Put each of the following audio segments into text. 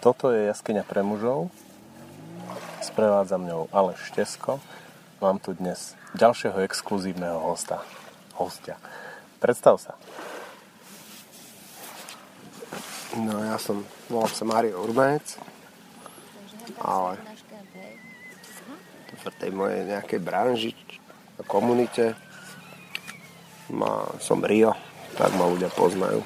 Toto je jaskyňa pre mužov. Sprevádza mňou Aleš Štesko. Mám tu dnes ďalšieho exkluzívneho hosta. Hostia. Predstav sa. No ja som, volám sa Mário Urbanec, ale v tej mojej nejakej branži komunite ma, som Rio, tak ma ľudia poznajú.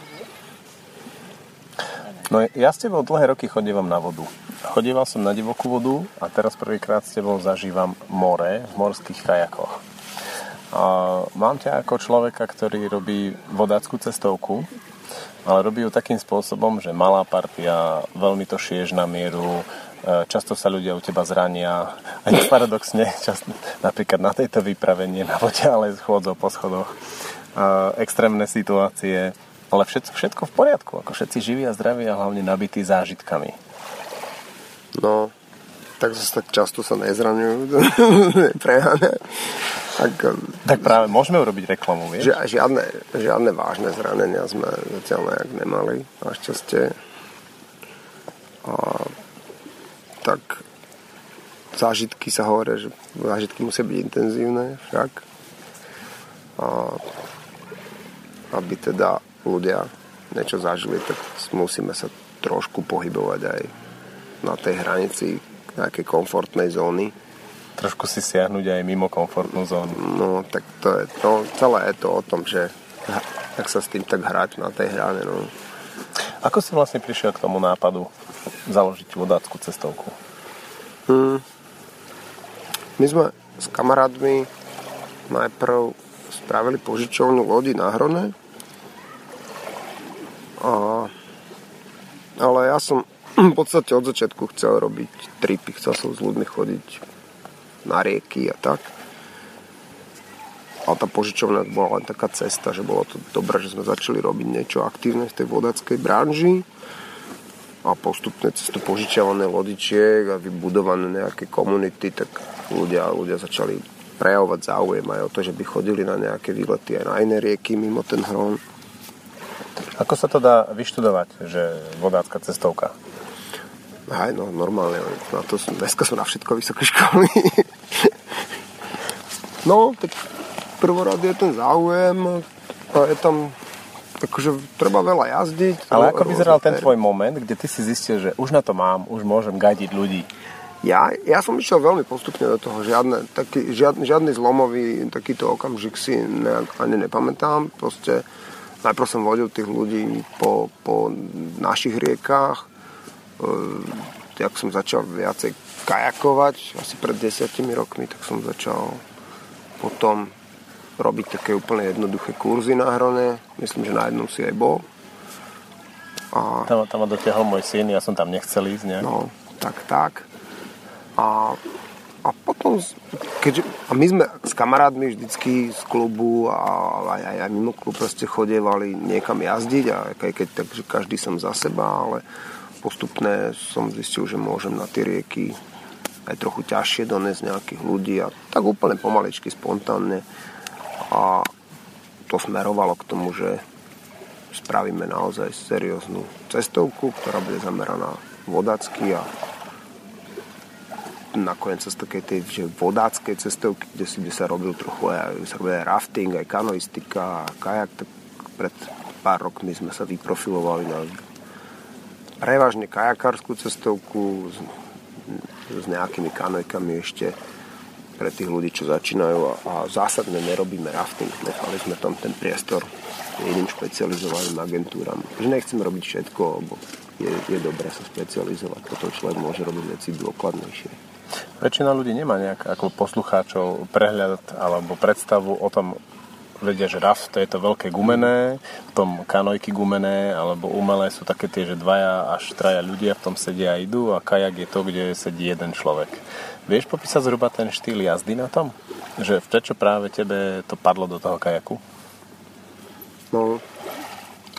No ja s tebou dlhé roky chodívam na vodu. Chodíval som na divokú vodu a teraz prvýkrát s tebou zažívam more v morských kajakoch. A mám ťa ako človeka, ktorý robí vodáckú cestovku, ale robí ju takým spôsobom, že malá partia, veľmi to šieš na mieru, e, často sa ľudia u teba zrania. Aj paradoxne, často, napríklad na tejto výpravenie na vode, ale chôdzou po schodoch. E, extrémne situácie ale všetko, všetko v poriadku, ako všetci živí a zdraví a hlavne nabití zážitkami. No, tak zase tak často sa nezraňujú. Preháňa. Tak, tak práve môžeme urobiť reklamu, vieš? Ži, žiadne, žiadne vážne zranenia sme zatiaľ nejak nemali, našťastie. A tak zážitky sa hovorí, že zážitky musia byť intenzívne však. A aby teda ľudia niečo zažili, tak musíme sa trošku pohybovať aj na tej hranici nejakej komfortnej zóny. Trošku si siahnuť aj mimo komfortnú zónu. No, tak to je to, celé je to o tom, že tak sa s tým tak hrať na tej hrane. No. Ako si vlastne prišiel k tomu nápadu založiť vodáckú cestovku? Hmm. My sme s kamarátmi najprv spravili požičovnú lodi na Hrone a, ale ja som v podstate od začiatku chcel robiť tripy, chcel som s ľuďmi chodiť na rieky a tak. A tá požičovňa bola len taká cesta, že bolo to dobré, že sme začali robiť niečo aktívne v tej vodáckej branži a postupne cez to požičiavané lodičiek a vybudované nejaké komunity, tak ľudia, ľudia začali prejavovať záujem aj o to, že by chodili na nejaké výlety aj na iné rieky mimo ten hron. Ako sa to dá vyštudovať, že vodácka cestovka? Aj, no normálne, na to som, dneska som na všetko vysoké školy. no, tak prvorad je ten záujem a je tam akože treba veľa jazdiť. Ale ako vyzeral ten tvoj moment, kde ty si zistil, že už na to mám, už môžem gadiť ľudí? Ja, ja som išiel veľmi postupne do toho. Žiadne, taký, žiadny, žiadny zlomový takýto okamžik si ne, ani nepamätám. Proste najprv som vodil tých ľudí po, po našich riekách. E, jak som začal viacej kajakovať, asi pred desiatimi rokmi, tak som začal potom robiť také úplne jednoduché kurzy na hrone. Myslím, že na jednom si aj bol. A... Tam, tam ma dotiahol môj syn, ja som tam nechcel ísť, ne? No, tak, tak. A a potom, keďže, a my sme s kamarátmi vždycky z klubu a aj, aj, aj mimo klub proste chodievali niekam jazdiť a aj keď takže každý som za seba, ale postupne som zistil, že môžem na tie rieky aj trochu ťažšie donesť nejakých ľudí a tak úplne pomaličky, spontánne. A to smerovalo k tomu, že spravíme naozaj serióznu cestovku, ktorá bude zameraná vodacky a nakoniec z takej tej že vodáckej cestovky, kde, si, kde sa robil trochu aj, sa robil aj rafting, aj kanoistika, kajak, tak pred pár rokmi sme sa vyprofilovali na prevažne kajakárskú cestovku s, s nejakými kanojkami ešte pre tých ľudí, čo začínajú a, a zásadne nerobíme rafting. Nechali sme tam ten priestor jedným špecializovaným agentúram. Že nechceme robiť všetko, lebo je, je dobré sa špecializovať. Potom človek môže robiť veci dôkladnejšie. Väčšina ľudí nemá nejak ako poslucháčov prehľad alebo predstavu o tom, vedia, že raft to je to veľké gumené, tom kanojky gumené alebo umelé sú také tie, že dvaja až traja ľudia v tom sedia a idú a kajak je to, kde sedí jeden človek. Vieš popísať zhruba ten štýl jazdy na tom? Že prečo práve tebe to padlo do toho kajaku? No,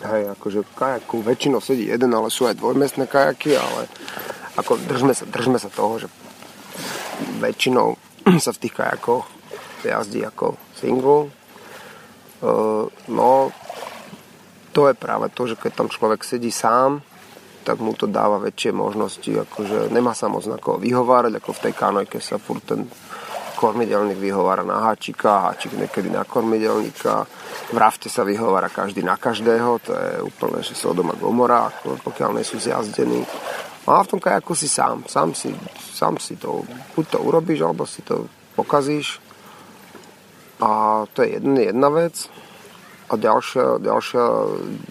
hej, akože v kajaku väčšinou sedí jeden, ale sú aj dvojmestné kajaky, ale ako držme sa, držme sa toho, že väčšinou sa v tých kajakoch jazdí ako single. Uh, no, to je práve to, že keď tam človek sedí sám, tak mu to dáva väčšie možnosti, akože nemá sa moc na koho vyhovárať, ako v tej kanojke sa furt ten kormidelník vyhovára na háčika, háčik niekedy na kormidelníka, v rafte sa vyhovára každý na každého, to je úplne, že sa doma gomora, pokiaľ nie sú zjazdení. A v tom kajaku si sám, sám si, sám si to, buď to urobíš, alebo si to pokazíš. A to je jedna, jedna vec. A ďalšia, ďalšia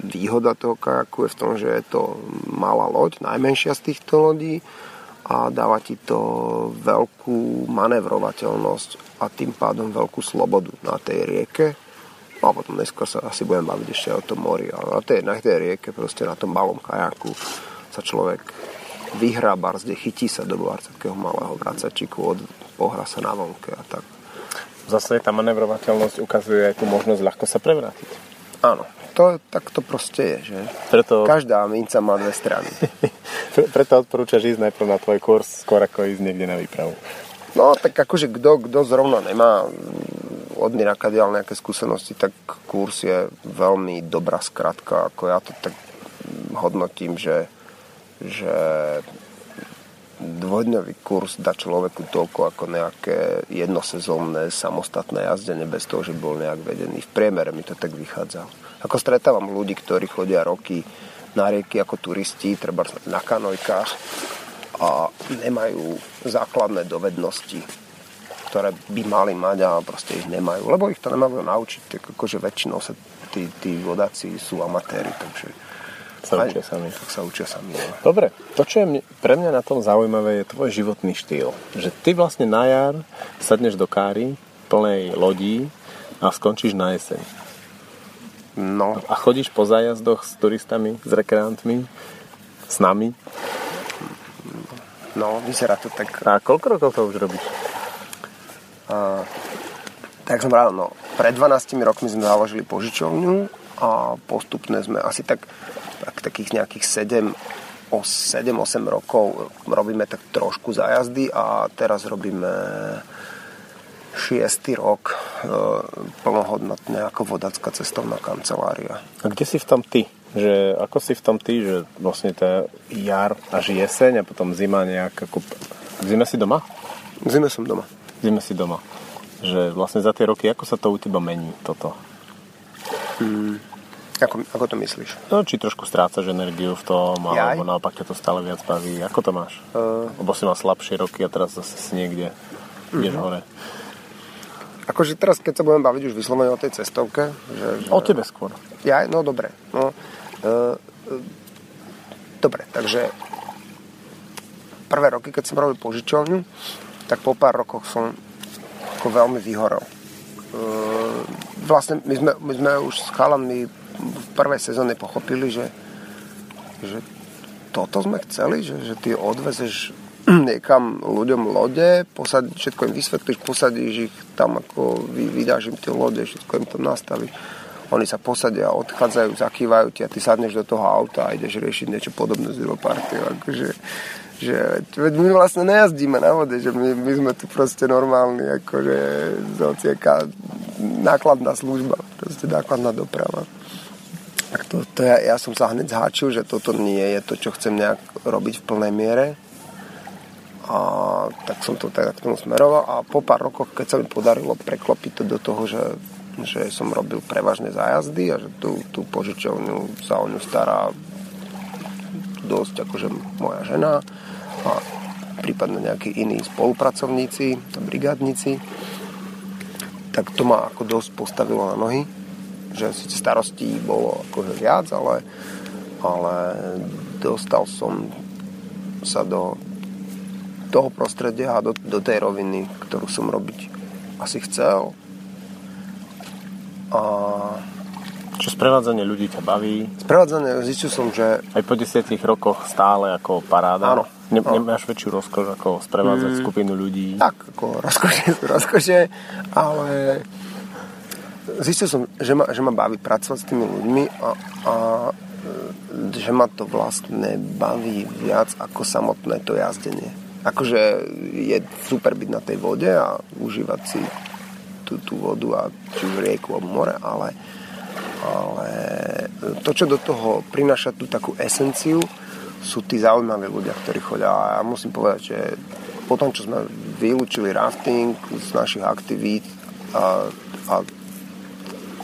výhoda toho kajaku je v tom, že je to malá loď, najmenšia z týchto lodí a dáva ti to veľkú manevrovateľnosť a tým pádom veľkú slobodu na tej rieke. No a potom neskôr sa asi budem baviť ešte o tom mori, ale na tej, na tej rieke, proste na tom malom kajaku sa človek vyhrá barzde, chytí sa do takého malého vracačiku, od, pohra sa na vonke a tak. Zase tá manevrovateľnosť ukazuje aj tú možnosť ľahko sa prevrátiť. Áno, to, tak to proste je, že? Preto... Každá minca má dve strany. Preto odporúčaš ísť najprv na tvoj kurz, skôr ako ísť niekde na výpravu. No, tak akože kto, kto zrovna nemá od Mirakadial nejaké skúsenosti, tak kurz je veľmi dobrá skratka. Ako ja to tak hodnotím, že, že dvojdňový kurz dá človeku toľko ako nejaké jednosezónne samostatné jazdenie bez toho, že bol nejak vedený. V priemere mi to tak vychádza. Ako stretávam ľudí, ktorí chodia roky na rieky ako turisti, treba na kanojkách a nemajú základné dovednosti, ktoré by mali mať a proste ich nemajú, lebo ich to nemajú naučiť, tak akože väčšinou sa tí, tí vodáci sú amatéri, takže sa učia sami. Tak sa učia sami. No. Dobre, to, čo je pre mňa na tom zaujímavé, je tvoj životný štýl. Že ty vlastne na jar sadneš do káry plnej lodí a skončíš na jeseň. No. A chodíš po zájazdoch s turistami, s rekreantmi, s nami? No, vyzerá to tak. A koľko rokov to už robíš? A, tak som rád, no, pred 12 rokmi sme založili požičovňu a postupne sme asi tak, tak takých nejakých 7 o 7-8 rokov robíme tak trošku zájazdy a teraz robíme šiestý rok e, plnohodnotne ako vodacká cestovná kancelária. A kde si v tom ty? Že, ako si v tom ty, že vlastne to jar až jeseň a potom zima nejak ako... Zime si doma? Zime som doma. Zime si doma. Že vlastne za tie roky, ako sa to u teba mení, toto? Hmm. Ako, ako to myslíš? No, či trošku strácaš energiu v tom, Jaj? alebo naopak ťa to stále viac baví. Ako to máš? Uh... Lebo si mal slabšie roky a teraz zase si niekde ideš uh-huh. hore. Akože teraz, keď sa budem baviť už vyslovene o tej cestovke. Že, že... O tebe skôr. Ja, no dobre. No, uh, dobre, takže prvé roky, keď som robil požičovňu, tak po pár rokoch som ako veľmi vyhorel. Uh, vlastne my sme, my sme už s chalami v prvej sezóne pochopili, že, že toto sme chceli, že, že ty odvezeš niekam ľuďom lode, posad, všetko im vysvetlíš, posadíš ich tam, ako vy, vydáš im tie lode, všetko im tam nastavíš. Oni sa posadia, odchádzajú, zakývajú ti a ty sadneš do toho auta a ideš riešiť niečo podobné z Europarty. Akože, že, my vlastne nejazdíme na vode, že my, my sme tu proste normálni, akože zocieka nákladná služba, proste nákladná doprava. Tak to, to ja, ja som sa hneď zháčil, že toto nie je to, čo chcem nejak robiť v plnej miere. A tak som to tak k tomu smeroval. A po pár rokoch, keď sa mi podarilo preklopiť to do toho, že, že som robil prevažne zájazdy a že tú, tú požičovňu sa o ňu stará dosť akože moja žena a prípadne nejakí iní spolupracovníci, brigádnici, tak to ma ako dosť postavilo na nohy, že síce starostí bolo akože viac, ale, ale dostal som sa do toho prostredia a do, do tej roviny, ktorú som robiť asi chcel. A... Čo sprevádzanie ľudí ťa baví? Sprevádzanie, zistil som, že... Aj po desiatich rokoch stále ako paráda? Áno. Ne, nemáš väčšiu rozkoš ako sprevádzať mm, skupinu ľudí? Tak, ako rozkoše rozkoše, ale zistil som, že ma, že ma baví pracovať s tými ľuďmi a, a že ma to vlastne baví viac ako samotné to jazdenie akože je super byť na tej vode a užívať si tú, tú vodu a či už rieku alebo more, ale, ale to, čo do toho prináša tú takú esenciu, sú tí zaujímaví ľudia, ktorí chodia. A ja musím povedať, že po tom, čo sme vylúčili rafting z našich aktivít a, a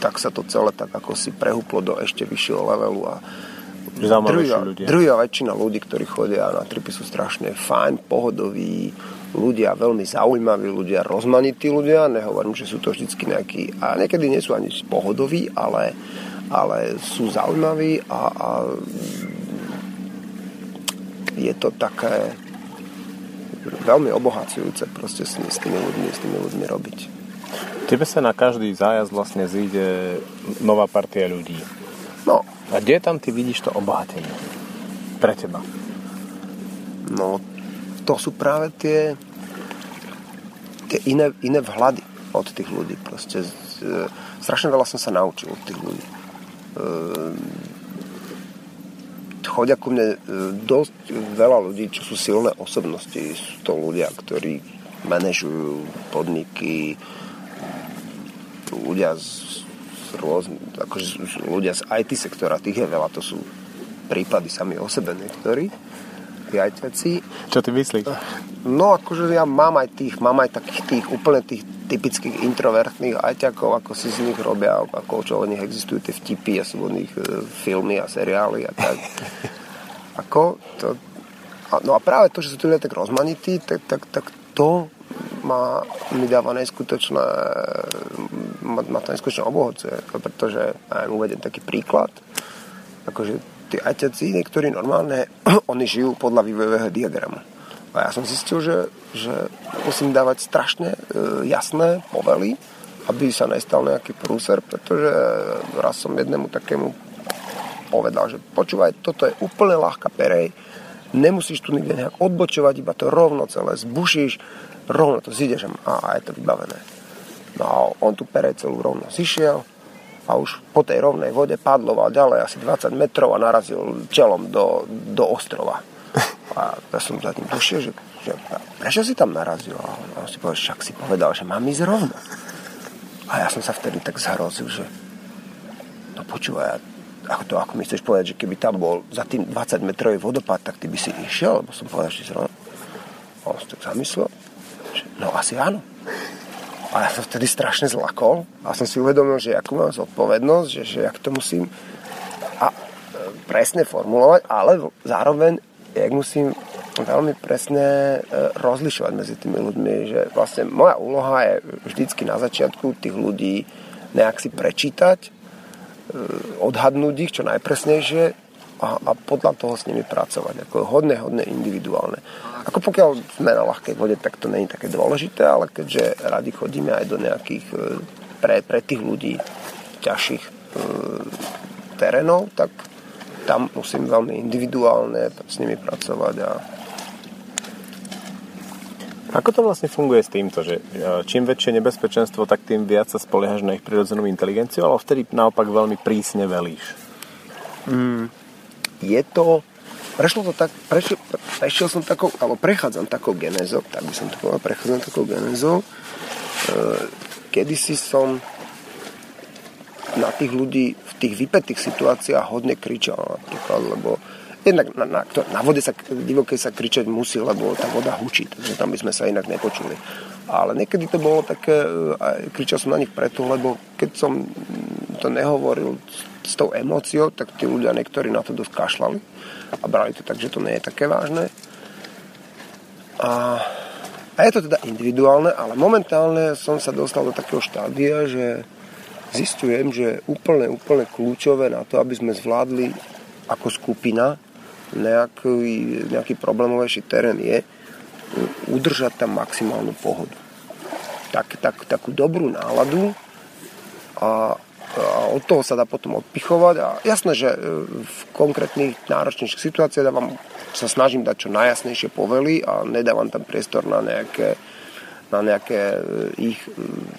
tak sa to celé tak ako si prehúplo do ešte vyššieho levelu a druhá, druhá väčšina ľudí, ktorí chodia na tripy sú strašne fajn, pohodoví, ľudia, veľmi zaujímaví ľudia, rozmanití ľudia, nehovorím, že sú to vždy nejakí, a niekedy nie sú ani pohodoví, ale, ale sú zaujímaví a, a je to také veľmi obohacujúce proste s, s tými ľuďmi, s tými ľuďmi robiť. Tebe sa na každý zájazd vlastne zíde nová partia ľudí. No. A kde tam ty vidíš to obohatenie? Pre teba. No, to sú práve tie, tie iné, iné vhľady od tých ľudí. Proste, strašne veľa som sa naučil od tých ľudí. Ehm, chodia ku mne e, dosť veľa ľudí, čo sú silné osobnosti. Sú to ľudia, ktorí manažujú podniky, ľudia z, z rôzny, akože ľudia z IT sektora, tých je veľa, to sú prípady sami o sebe niektorí, tí ITci. Čo ty myslíš? No, akože ja mám aj tých, mám aj takých tých úplne tých typických introvertných ajťakov, ako si z nich robia, ako čo o nich existujú tie vtipy a sú o nich e, filmy a seriály a tak. Ako to, no a práve to, že sú tu ľudia tak rozmanití, tak, tak, tak to ma, mi dáva neskutočné ma, ma to neskutočne obohocuje, pretože ja uvedem taký príklad, akože tí ajťaci, niektorí normálne, oni žijú podľa vývojového diagramu a ja som zistil, že, že musím dávať strašne e, jasné povely, aby sa nestal nejaký prúser, pretože raz som jednému takému povedal, že počúvaj, toto je úplne ľahká perej, nemusíš tu nikde nejak odbočovať, iba to rovno celé zbušíš, rovno to zídeš a, a je to vybavené. No a on tu perej celú rovno zišiel a už po tej rovnej vode padloval ďalej asi 20 metrov a narazil čelom do, do ostrova. A ja som za tým došiel, že, že prečo si tam narazil? A on si povedal, však si povedal, že mám ísť rovno. A ja som sa vtedy tak zhrozil, že no počúvaj, ako to, ako mi chceš povedať, že keby tam bol za tým 20 metrový vodopád, tak ty by si išiel, lebo som povedal, že zrovna. A on si tak zamyslel, že no asi áno. A ja som vtedy strašne zlakol a som si uvedomil, že akú mám zodpovednosť, že, že jak to musím a e, presne formulovať, ale zároveň jak musím veľmi presne e, rozlišovať medzi tými ľuďmi, že vlastne moja úloha je vždycky na začiatku tých ľudí nejak si prečítať, e, odhadnúť ich čo najpresnejšie a, a podľa toho s nimi pracovať. Ako hodne, hodne individuálne. Ako pokiaľ sme na ľahkej vode, tak to není také dôležité, ale keďže radi chodíme aj do nejakých e, pre, pre tých ľudí ťažších e, terénov, tak tam musím veľmi individuálne s nimi pracovať a ako to vlastne funguje s týmto, že e, čím väčšie nebezpečenstvo, tak tým viac sa spoliehaš na ich prirodzenú inteligenciu, ale vtedy naopak veľmi prísne velíš? Mm, je to... Prešlo to tak, prešiel, prešiel som takou, alebo prechádzam takou genézou, tak by som to povedal, prechádzam takou genézou. E, kedysi som na tých ľudí v tých vypetých situáciách hodne kričal napríklad, lebo jednak na, na, na vode sa divokej sa kričať musí, lebo tá voda hučí, takže tam by sme sa inak nepočuli. Ale niekedy to bolo také, aj kričal som na nich preto, lebo keď som to nehovoril s tou emóciou, tak tí ľudia niektorí na to dosť kašľali a brali to tak, že to nie je také vážne. A, a je to teda individuálne, ale momentálne som sa dostal do takého štádia, že zistujem, že úplne, úplne kľúčové na to, aby sme zvládli ako skupina nejaký, nejaký problémovejší terén je udržať tam maximálnu pohodu. Tak, tak, takú dobrú náladu a, a od toho sa dá potom odpichovať a jasné, že e, v konkrétnych náročnejších situáciách dávam, sa snažím dať čo najjasnejšie povely a nedávam tam priestor na nejaké na nejaké e, ich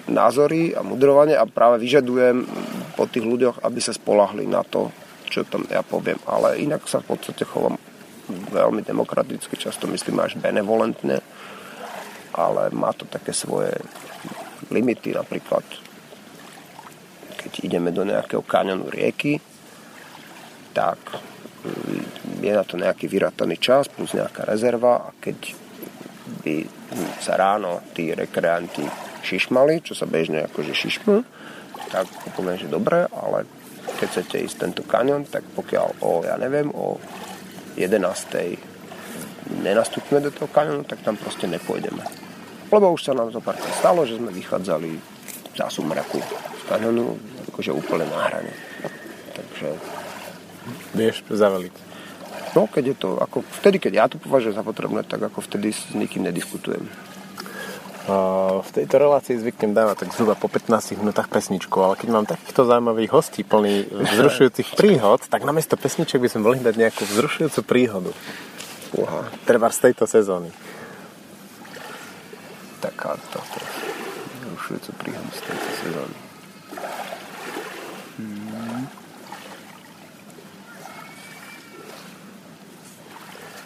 názory a mudrovanie a práve vyžadujem po tých ľuďoch, aby sa spolahli na to, čo tam ja poviem. Ale inak sa v podstate chovám veľmi demokraticky, často myslím až benevolentne, ale má to také svoje limity, napríklad keď ideme do nejakého kanionu rieky, tak e, je na to nejaký vyrataný čas plus nejaká rezerva a keď by sa ráno tí rekreanti šišmali, čo sa bežne akože šišmú, tak poviem, že dobre, ale keď chcete ísť tento kanion, tak pokiaľ o, ja neviem, o 11. nenastúpime do toho kanionu, tak tam proste nepôjdeme. Lebo už sa nám to pár stalo, že sme vychádzali za sumraku z kanionu, akože úplne na hrane. Takže... Vieš zaveliť. No, keď je to, ako vtedy, keď ja to považujem za potrebné, tak ako vtedy s nikým nediskutujem. V tejto relácii zvyknem dávať tak zhruba po 15 minútach pesničku, ale keď mám takýchto zaujímavých hostí plný vzrušujúcich príhod, tak namiesto pesniček by sme mohli dať nejakú vzrušujúcu príhodu. Uha. Treba z tejto sezóny. Takáto vzrušujúcu príhodu z tejto sezóny.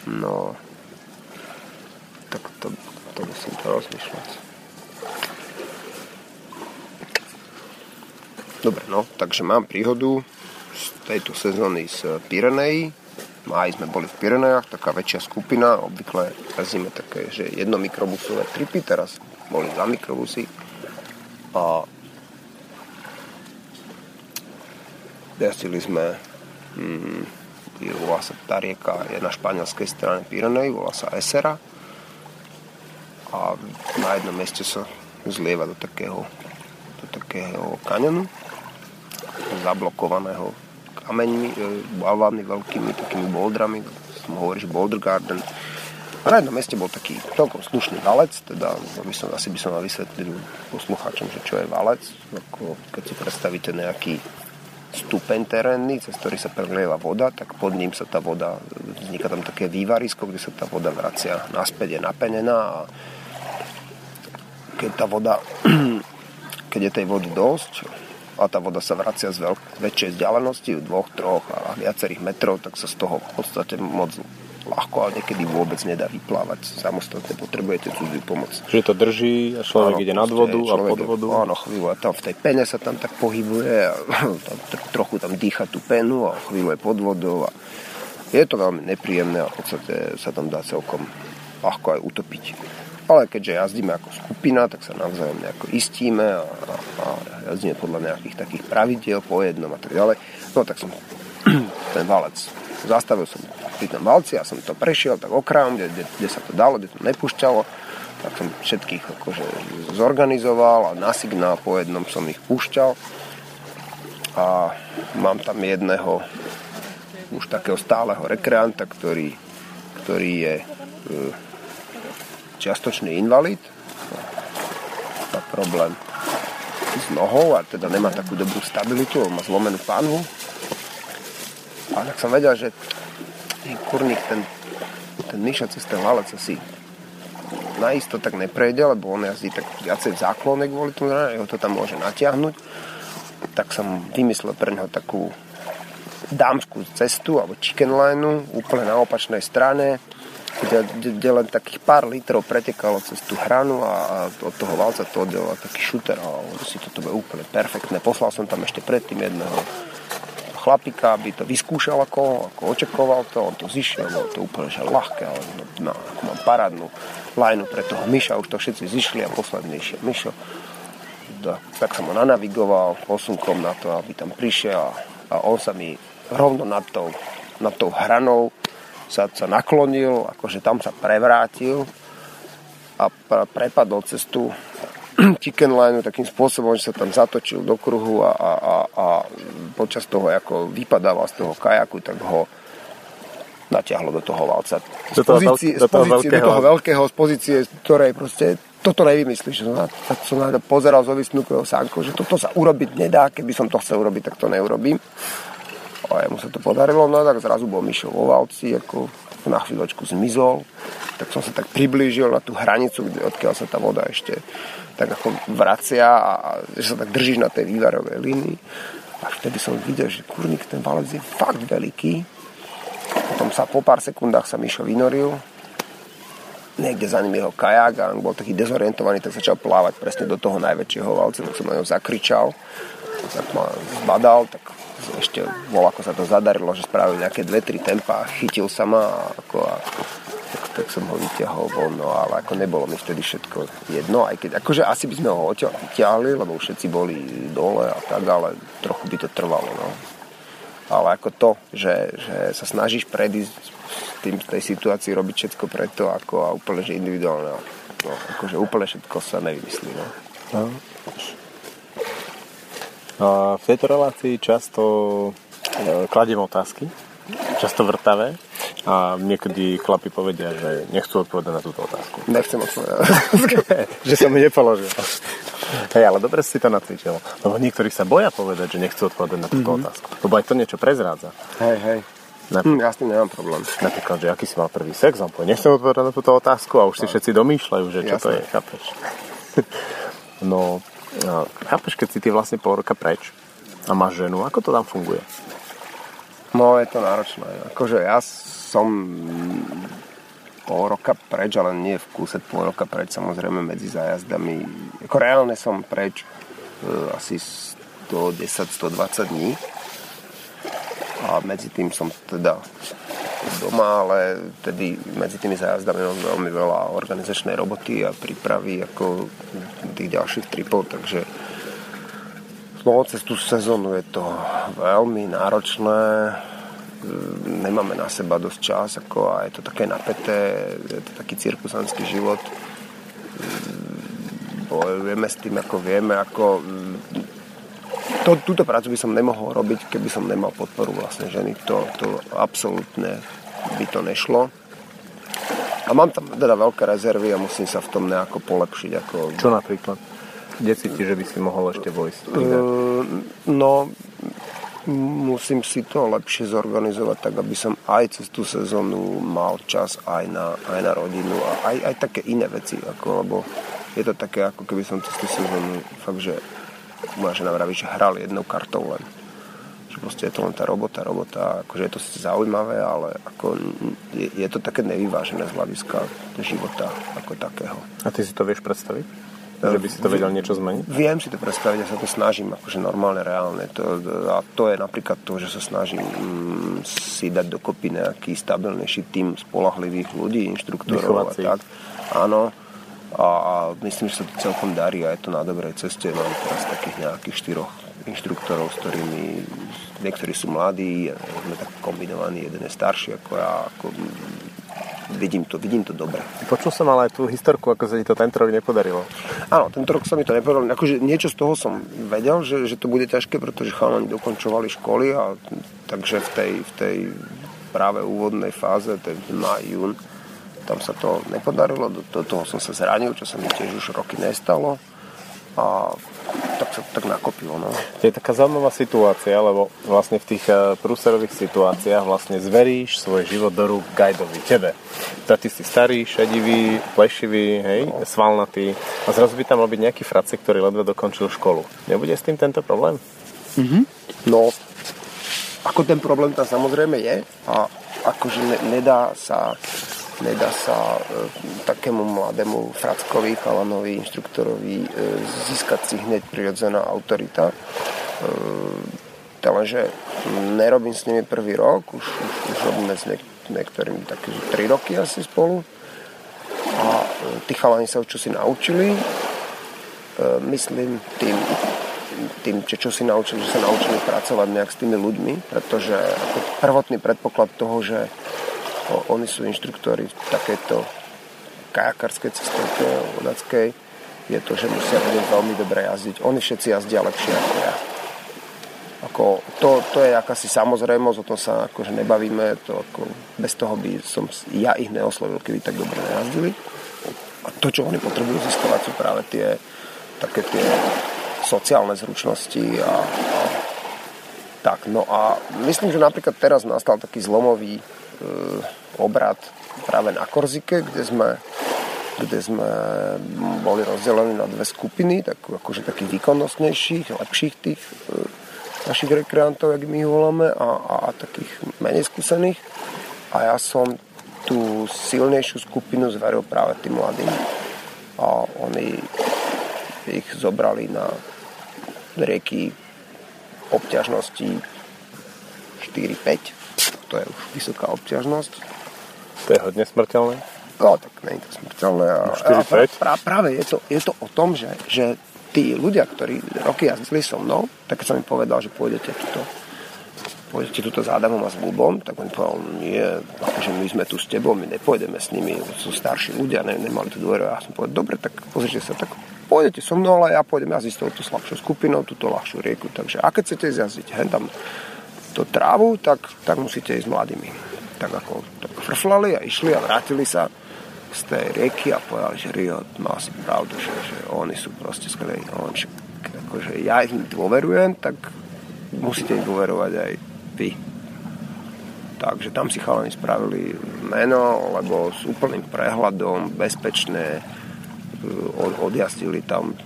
No, tak to to musím to rozmýšľať. Dobre, no, takže mám príhodu z tejto sezóny z Pirenei. Máj sme boli v Pirenejach, taká väčšia skupina, obvykle jazdíme také, že jedno mikrobusové tripy, teraz boli dva mikrobusy. A jazdili sme mm, volá sa tá rieka, je na španielskej strane Pirenej, volá sa Esera. A na jednom mieste sa zlieva do takého, do takého kanionu zablokovaného kameňmi, e, balvami veľkými, takými boldrami, som hovorí, že Boulder Garden. A na jednom mieste bol taký celkom slušný valec, teda by som, asi by som vysvetlil poslucháčom, že čo je valec, ako keď si predstavíte nejaký stupeň terénny, cez ktorý sa prelieva voda, tak pod ním sa tá voda, vzniká tam také vývarisko, kde sa tá voda vracia naspäť, je napenená a keď tá voda, keď je tej vody dosť a tá voda sa vracia z veľk- väčšej vzdialenosti, dvoch, troch a viacerých metrov, tak sa z toho v podstate moc ľahko, ale niekedy vôbec nedá vyplávať samostatne, potrebujete cudziu pomoc. Že to drží a človek áno, ide nad vodu a pod vodu. Áno, chvíľu a tam v tej pene sa tam tak pohybuje a tam, trochu tam dýcha tú penu a chvíľu je pod vodou a je to veľmi nepríjemné a v podstate sa tam dá celkom ľahko aj utopiť. Ale keďže jazdíme ako skupina, tak sa navzájom nejako istíme a, a, a jazdíme podľa nejakých takých pravidiel po jednom a tak ďalej. No tak som ten valec zastavil som pri tom valci a som to prešiel tak okrajom, kde, kde, kde sa to dalo, kde to nepúšťalo. Tak som všetkých akože zorganizoval a na signál po jednom som ich púšťal. A mám tam jedného už takého stáleho rekreanta, ktorý, ktorý je e, čiastočný invalid, má problém s nohou a teda nemá takú dobrú stabilitu, má zlomenú pánvu. A tak som vedel, že kurník, ten, ten Miša cez ten valec asi naisto tak neprejde, lebo on jazdí tak viacej v záklone kvôli tomu, že ho to tam môže natiahnuť. Tak som vymyslel pre neho takú dámskú cestu alebo chicken line úplne na opačnej strane kde, kde len takých pár litrov pretekalo cez tú hranu a, a od toho valca to oddelal taký šuter a si toto bude úplne perfektné. Poslal som tam ešte predtým jedného chlapika, aby to vyskúšal ako, ako očakoval to, on to zišiel, bolo to úplne že ľahké, ale no, mám parádnu lajnu pre toho Myša, už to všetci zišli a posledný išiel Myšo. Da, tak som ho nanavigoval posunkom na to, aby tam prišiel a, a on sa mi rovno nad tou, nad tou hranou sa, sa naklonil, akože tam sa prevrátil a prepadol cez tú chicken line takým spôsobom, že sa tam zatočil do kruhu a, a, a, a počas toho, ako vypadával z toho kajaku, tak ho natiahlo do toho valca. Z pozície, do toho, z pozície, do toho veľkého, z pozície, z ktorej proste toto nevymyslíš. No, tak som na to pozeral zo vysnúkého sánko, že toto sa urobiť nedá, keby som to chcel urobiť, tak to neurobím a jemu sa to podarilo, no tak zrazu bol Mišo vo valci, ako na chvíľočku zmizol, tak som sa tak priblížil na tú hranicu, kde, odkiaľ sa tá voda ešte tak ako vracia a, že sa tak držíš na tej vývarovej línii. A vtedy som videl, že kurník, ten valec je fakt veľký. Potom sa po pár sekundách sa Mišo vynoril, niekde za ním jeho kajak a on bol taký dezorientovaný, tak začal plávať presne do toho najväčšieho valca, tak som na ňo zakričal tak ma zbadal, tak ešte bol ako sa to zadarilo, že spravil nejaké dve, tri tempa a chytil sa ma a, ako, a tak, tak som ho vyťahol von, no ale ako nebolo mi vtedy všetko jedno, aj keď akože asi by sme ho odtiaľ vyťahli, lebo všetci boli dole a tak, ale trochu by to trvalo, no. Ale ako to, že, že sa snažíš predísť tým, tej situácii robiť všetko preto, ako a úplne, že individuálne, no, akože úplne všetko sa nevymyslí, no. no. V tejto relácii často e, kladiem otázky, často vrtavé a niekedy chlapi povedia, že nechcú odpovedať na túto otázku. Nechcem odpovedať. že som mi nepoložil. Hej, ale dobre si to nacvičil. Lebo niektorí sa boja povedať, že nechcú odpovedať na túto mm-hmm. otázku. Lebo aj to niečo prezrádza. Hej, hej. Napríklad, hm, ja s tým nemám problém. Napríklad, že aký si mal prvý sex, on povie, nechcem odpovedať na túto otázku a už si všetci domýšľajú, že čo Jasne. to je, chápeš? no, No, chápeš, keď si ty vlastne pol roka preč a máš ženu, ako to tam funguje? No, je to náročné. Akože ja som pol roka preč, ale nie v kúse pol roka preč, samozrejme medzi zájazdami. Ako reálne som preč uh, asi 110-120 dní a medzi tým som teda doma, ale tedy medzi tými zájazdami mám veľmi veľa organizačnej roboty a prípravy ako tých ďalších tripov, takže no, cez tú sezónu je to veľmi náročné, nemáme na seba dosť čas ako a je to také napäté, je to taký cirkusanský život. Bojujeme s tým, ako vieme, ako to, túto prácu by som nemohol robiť, keby som nemal podporu vlastne ženy. To, to absolútne by to nešlo. A mám tam teda veľké rezervy a musím sa v tom nejako polepšiť. Ako... Čo napríklad? Kde cíti, že by si mohol ešte vojsť? Uh, no, musím si to lepšie zorganizovať, tak aby som aj cez tú sezónu mal čas aj na, aj na rodinu a aj, aj také iné veci, ako, lebo je to také, ako keby som cez tú sezónu fakt, že moja žena vraví, že hral jednou kartou len. Že proste je to len tá robota, robota, akože je to sice zaujímavé, ale ako je, je to také nevyvážené z hľadiska života ako takého. A ty si to vieš predstaviť? Že by si to vedel niečo zmeniť? Viem si to predstaviť, ja sa to snažím, akože normálne, reálne. To, a to je napríklad to, že sa snažím mm, si dať dokopy nejaký stabilnejší tým spolahlivých ľudí, inštruktorov a tak. Áno, a, a myslím, že sa to celkom darí a je to na dobrej ceste. Mám teraz takých nejakých štyroch inštruktorov, s ktorými niektorí sú mladí, sme tak kombinovaní, jeden je starší ako ja, ako vidím to, vidím to dobre. Počul som ale aj tú historku, ako sa ti to tento rok nepodarilo. Áno, tento rok sa mi to nepodarilo. Akože niečo z toho som vedel, že, že to bude ťažké, pretože chalani dokončovali školy a takže v tej, v tej práve úvodnej fáze, tej maj, jún, tam sa to nepodarilo, do, do toho som sa zranil, čo sa mi tiež už roky nestalo a tak sa to tak nakopilo. No. To je taká zaujímavá situácia, lebo vlastne v tých uh, prúserových situáciách vlastne zveríš svoj život do rúk gajdovi, tebe. Teda ty si starý, šedivý, plešivý, hej, no. svalnatý a zrazu by tam mal byť nejaký frace, ktorý ledve dokončil školu. Nebude s tým tento problém? Mm-hmm. No, ako ten problém tam samozrejme je a akože ne, nedá sa nedá sa e, takému mladému frackovi, chalanovi, inštruktorovi e, získať si hneď prirodzená autorita. E, lenže nerobím s nimi prvý rok, už, už, už robíme s niek- niektorými také 3 roky asi spolu. A e, tí chalani sa už čo si naučili. E, myslím tým, tým, čo, čo si naučili, že sa naučili pracovať nejak s tými ľuďmi, pretože ako prvotný predpoklad toho, že oni sú inštruktori takéto kajakarskej cestovke vodackej. Je to, že musia vedieť veľmi dobre jazdiť. Oni všetci jazdia lepšie ako ja. Ako, to, to je akási samozrejmosť, o tom sa akože nebavíme, to ako, bez toho by som ja ich neoslovil, keby tak dobre nejazdili. A to, čo oni potrebujú získavať, sú práve tie také tie sociálne zručnosti a, a tak. No a myslím, že napríklad teraz nastal taký zlomový obrad práve na Korzike, kde sme, kde sme boli rozdelení na dve skupiny, tak, akože takých výkonnostnejších, lepších tých e, našich rekreantov, jak my ich voláme, a, a, a takých menej skúsených. A ja som tú silnejšiu skupinu zveril práve tým mladým. A oni ich zobrali na rieky obťažnosti 4-5. To je už vysoká obťažnosť. To je hodne smrteľné? No, tak je to smrteľné. A, no, 4, a pra, pra, práve je to, je to o tom, že, že tí ľudia, ktorí roky jazdili so mnou, tak som im povedal, že pôjdete tuto pôjdete tuto za Adamom a s Bubom, tak on povedal, nie, akože my sme tu s tebou, my nepôjdeme s nimi, sú starší ľudia, ne, nemali tu dôveru. Ja som povedal, dobre, tak pozrite sa, tak pôjdete so mnou, ale ja pôjdem jazdiť s touto slabšou skupinou, túto ľahšiu rieku. Takže a keď chcete jazdiť hen tam do trávu, tak, tak musíte ísť mladými. Tak ako tak frflali a išli a vrátili sa z tej rieky a povedali, že Rio má si pravdu, že, že oni sú proste skvelí. Akože ja im dôverujem, tak musíte im dôverovať aj vy. Takže tam si chalani spravili meno, lebo s úplným prehľadom, bezpečné, od, odjazdili tam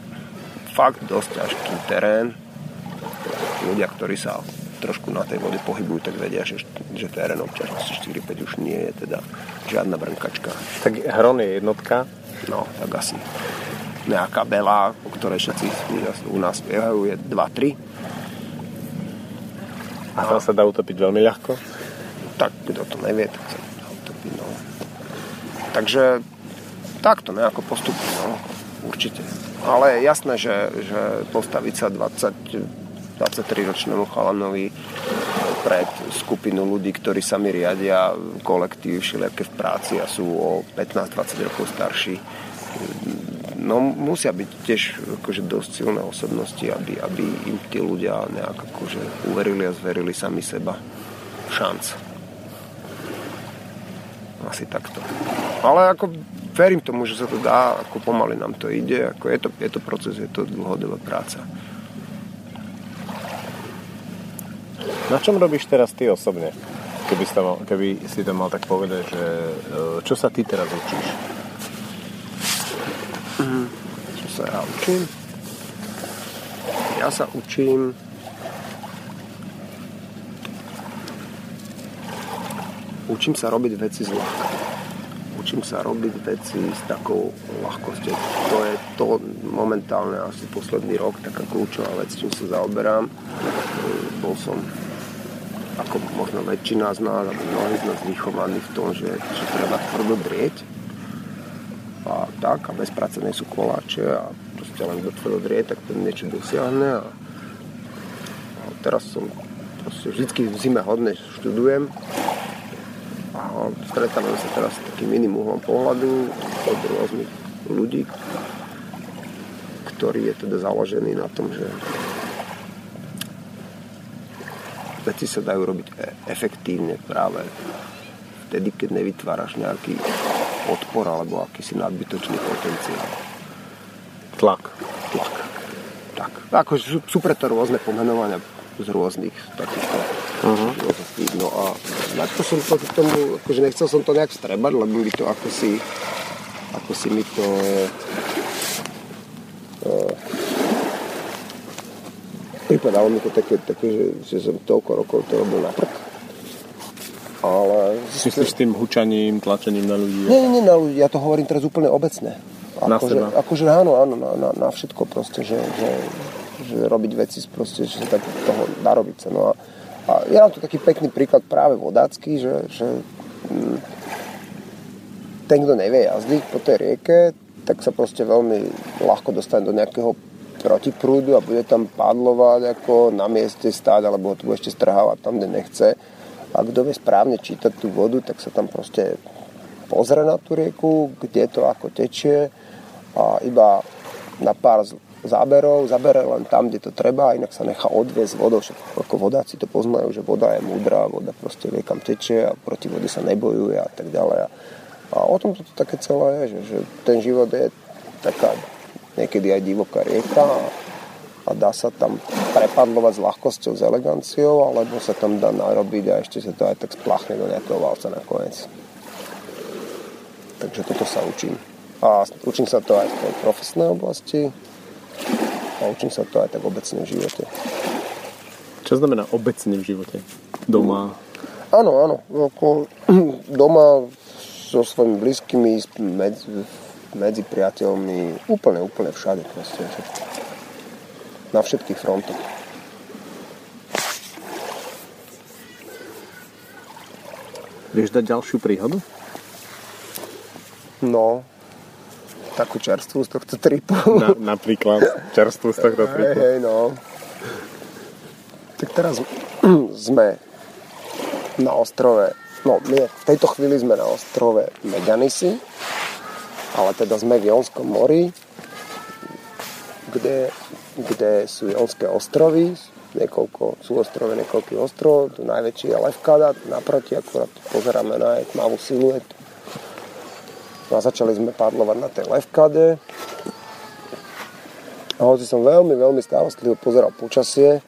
fakt dosť ťažký terén. Ľudia, ktorí sa trošku na tej vode pohybujú, tak vedia, že, že terén obťažnosti 4-5 už nie je teda žiadna brnkačka. Tak Hron je jednotka? No, tak asi nejaká Bela, o ktorej všetci u nás spievajú, je 2-3. A tam sa dá utopiť veľmi ľahko? Tak, kto to nevie, tak sa dá utopiť, no. Takže takto nejako postupne, no, určite. Ale jasné, že, že postaviť sa 20 23-ročnému chalanovi pred skupinu ľudí, ktorí sami riadia kolektív všelijaké v práci a sú o 15-20 rokov starší. No musia byť tiež akože dosť silné osobnosti, aby, aby im tí ľudia nejak akože uverili a zverili sami seba šanc. Asi takto. Ale ako verím tomu, že sa to dá, ako pomaly nám to ide, ako je to, je to proces, je to dlhodobá práca. Na čom robíš teraz ty osobne? Keby si, mal, keby si to mal tak povedať, že e, čo sa ty teraz učíš? Mm, čo sa ja učím? Ja sa učím učím sa robiť veci zľahka. Učím sa robiť veci s takou ľahkosťou. To je to momentálne asi posledný rok taká kľúčová vec, čím sa zaoberám. Bol som ako možno väčšina z nás, alebo mnohí z nás vychovaní v tom, že, že treba tvrdo drieť a tak a bez práce nie sú koláče a proste len kto tvrdo drieť, tak ten niečo dosiahne a, a teraz som proste vždycky v zime hodne študujem a stretávam sa teraz s takým iným uhlom pohľadu od rôznych ľudí, ktorý je teda založený na tom, že veci sa dajú robiť e, efektívne práve vtedy, keď nevytváraš nejaký odpor alebo akýsi nadbytočný potenciál. Tlak. Tlak. Tak. Ako sú, sú preto rôzne pomenovania z rôznych takýchto uh-huh. No a to som to k tomu, akože nechcel som to nejak strebať, lebo by to ako si ako si mi to uh, pripadalo mi to také, také že, že som toľko rokov to robil na prd. Ale... Myslíš s tým hučaním, tlačením na ľudí? Nie, nie, na ľudí, ja to hovorím teraz úplne obecne. Ako, na že, seba? Akože áno, áno, na, na, na všetko proste, že, že, že robiť veci proste, že tak toho narobiť sa. No a, a ja mám tu taký pekný príklad práve vodácky, že, že m, mm, ten, kto nevie jazdiť po tej rieke, tak sa proste veľmi ľahko dostane do nejakého proti prúdu a bude tam padlovať ako na mieste stáť alebo tu ešte strhávať tam, kde nechce. A kto vie správne čítať tú vodu, tak sa tam proste pozrie na tú rieku, kde to ako tečie a iba na pár záberov, zabere len tam, kde to treba, inak sa nechá odviezť vodou, však ako vodáci to poznajú, že voda je múdra, voda proste vie kam tečie a proti vode sa nebojuje a tak ďalej. A o tom to také celé je, že, že ten život je taká niekedy aj divoká rieka a, dá sa tam prepadlovať s ľahkosťou, s eleganciou, alebo sa tam dá narobiť a ešte sa to aj tak splachne do nejakého valca nakoniec. Takže toto sa učím. A učím sa to aj v tej profesnej oblasti a učím sa to aj tak obecne v živote. Čo znamená obecne v živote? Doma? Áno, áno. Ako doma so svojimi blízkymi, medzi, medzi priateľmi, úplne, úplne všade proste. Na všetkých frontoch. Vieš dať ďalšiu príhodu? No, takú čerstvú z tohto tripu. Na, napríklad čerstvú z tohto tripu. Hej, hej, no. Tak teraz sme na ostrove, no my v tejto chvíli sme na ostrove Meganisy, ale teda sme v Jonskom mori, kde, kde sú Jonské ostrovy, niekoľko, sú ostrove niekoľkých ostrov, tu najväčší je Levkada, naproti akurát pozeráme na jej siluetu No a začali sme padlovať na tej levkade. A hoci som veľmi, veľmi starostlivo pozeral počasie,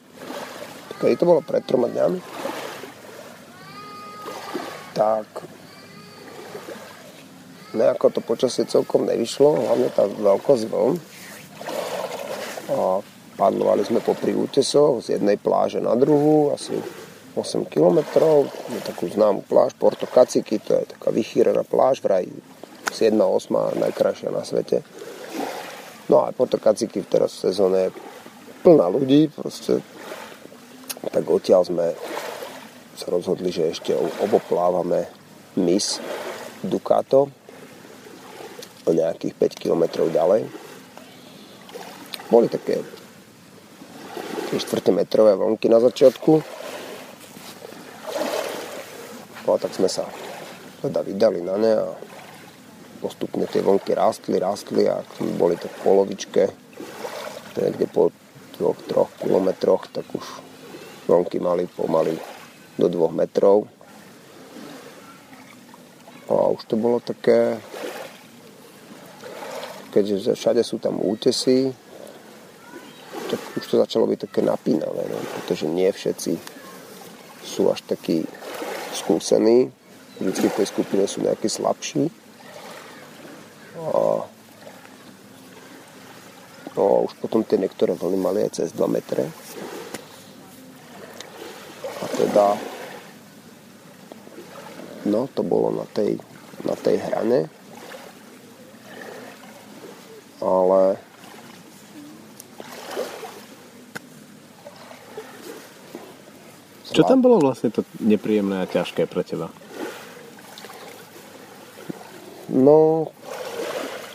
keď to bolo pred troma dňami, tak nejako to počasie celkom nevyšlo, hlavne tá veľkosť vln. A padlovali sme popri útesoch z jednej pláže na druhú, asi 8 km. Je takú známu pláž Porto Kaciky, to je taká vychýrená pláž, vraj 7. 8. najkrajšia na svete. No a Portokaciky teraz v sezóne je plná ľudí, proste tak odtiaľ sme sa rozhodli, že ešte oboplávame mis Ducato o nejakých 5 km ďalej. Boli také 4 metrové vlnky na začiatku. No a tak sme sa teda vydali na ne a postupne tie vlnky rástli, rástli a boli tak v polovičke, niekde po 2-3 kilometroch, tak už vlnky mali pomaly do 2 metrov. A už to bolo také, keďže všade sú tam útesy, tak už to začalo byť také napínavé, no, pretože nie všetci sú až takí skúsení, vždycky v tej skupine sú nejakí slabší a No už potom tie niektoré vlny mali aj cez 2 metre. A teda no to bolo na tej, na tej hrane. Ale Čo tam bolo vlastne to nepríjemné a ťažké pre teba? No,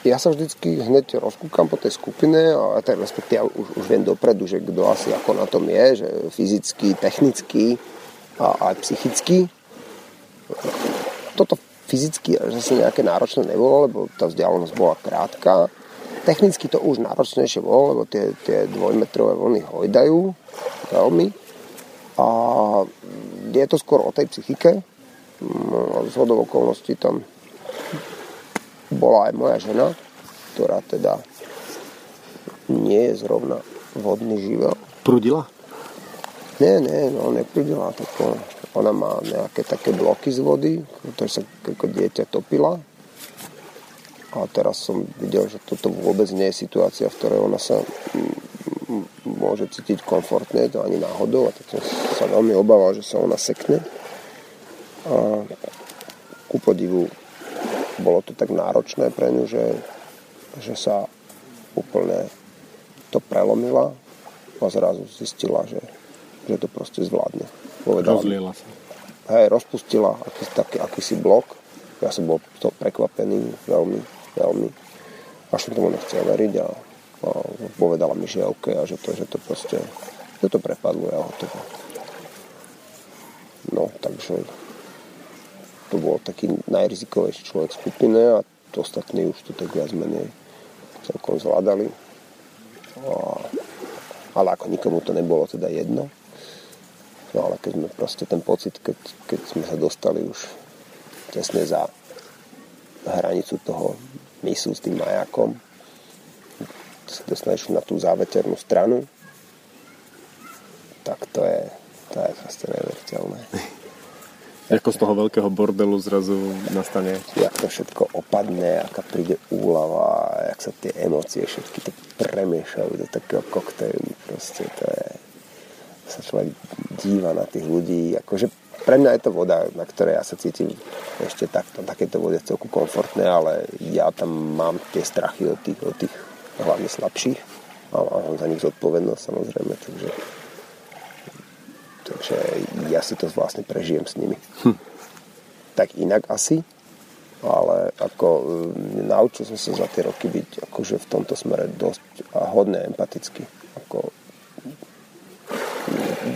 ja sa vždycky hneď rozkúkam po tej skupine a tak respektíve už, už viem dopredu, že kto asi ako na tom je, že fyzicky, technicky a aj psychicky. Toto fyzicky zase nejaké náročné nebolo, lebo tá vzdialenosť bola krátka. Technicky to už náročnejšie bolo, lebo tie, tie dvojmetrové vlny hojdajú veľmi. A je to skôr o tej psychike. No, z hodov okolností tam bola aj moja žena, ktorá teda nie je zrovna vodný živel. Prudila? Nie, nie, no neprudila. Tako, ona má nejaké také bloky z vody, ktoré sa ako dieťa topila. A teraz som videl, že toto vôbec nie je situácia, v ktorej ona sa môže cítiť komfortne, to ani náhodou. A tak som sa veľmi obával, že sa ona sekne. A ku podivu bolo to tak náročné pre ňu, že, že sa úplne to prelomila a zrazu zistila, že, že to proste zvládne. Povedala, Rozliela sa. Hej, rozpustila aký, taký, akýsi blok. Ja som bol to prekvapený veľmi, veľmi. Až som tomu nechcel veriť a, a povedala mi, že OK a že to, že to proste že to prepadlo a hotovo. No, takže to bol taký najrizikovejší človek skupine a ostatní už to tak viac menej celkom zvládali. A, ale ako nikomu to nebolo teda jedno. No ale keď sme proste ten pocit, keď, keď sme sa dostali už tesne za hranicu toho misu s tým majakom, sa dostaneš na tú záveternú stranu, tak to je, to je proste neuveriteľné. Ako z toho veľkého bordelu zrazu nastane? Jak to všetko opadne, aká príde úlava, jak sa tie emócie všetky to premiešajú do takého koktejlu. Proste to je... sa človek díva na tých ľudí. Akože pre mňa je to voda, na ktorej ja sa cítim ešte takto, takéto vode celku komfortné, ale ja tam mám tie strachy od tých, od tých hlavne slabších a mám za nich zodpovednosť samozrejme, takže Takže ja si to vlastne prežijem s nimi. Hm. tak inak asi, ale ako e, naučil som sa za tie roky byť akože v tomto smere dosť a hodne empatický. Ako,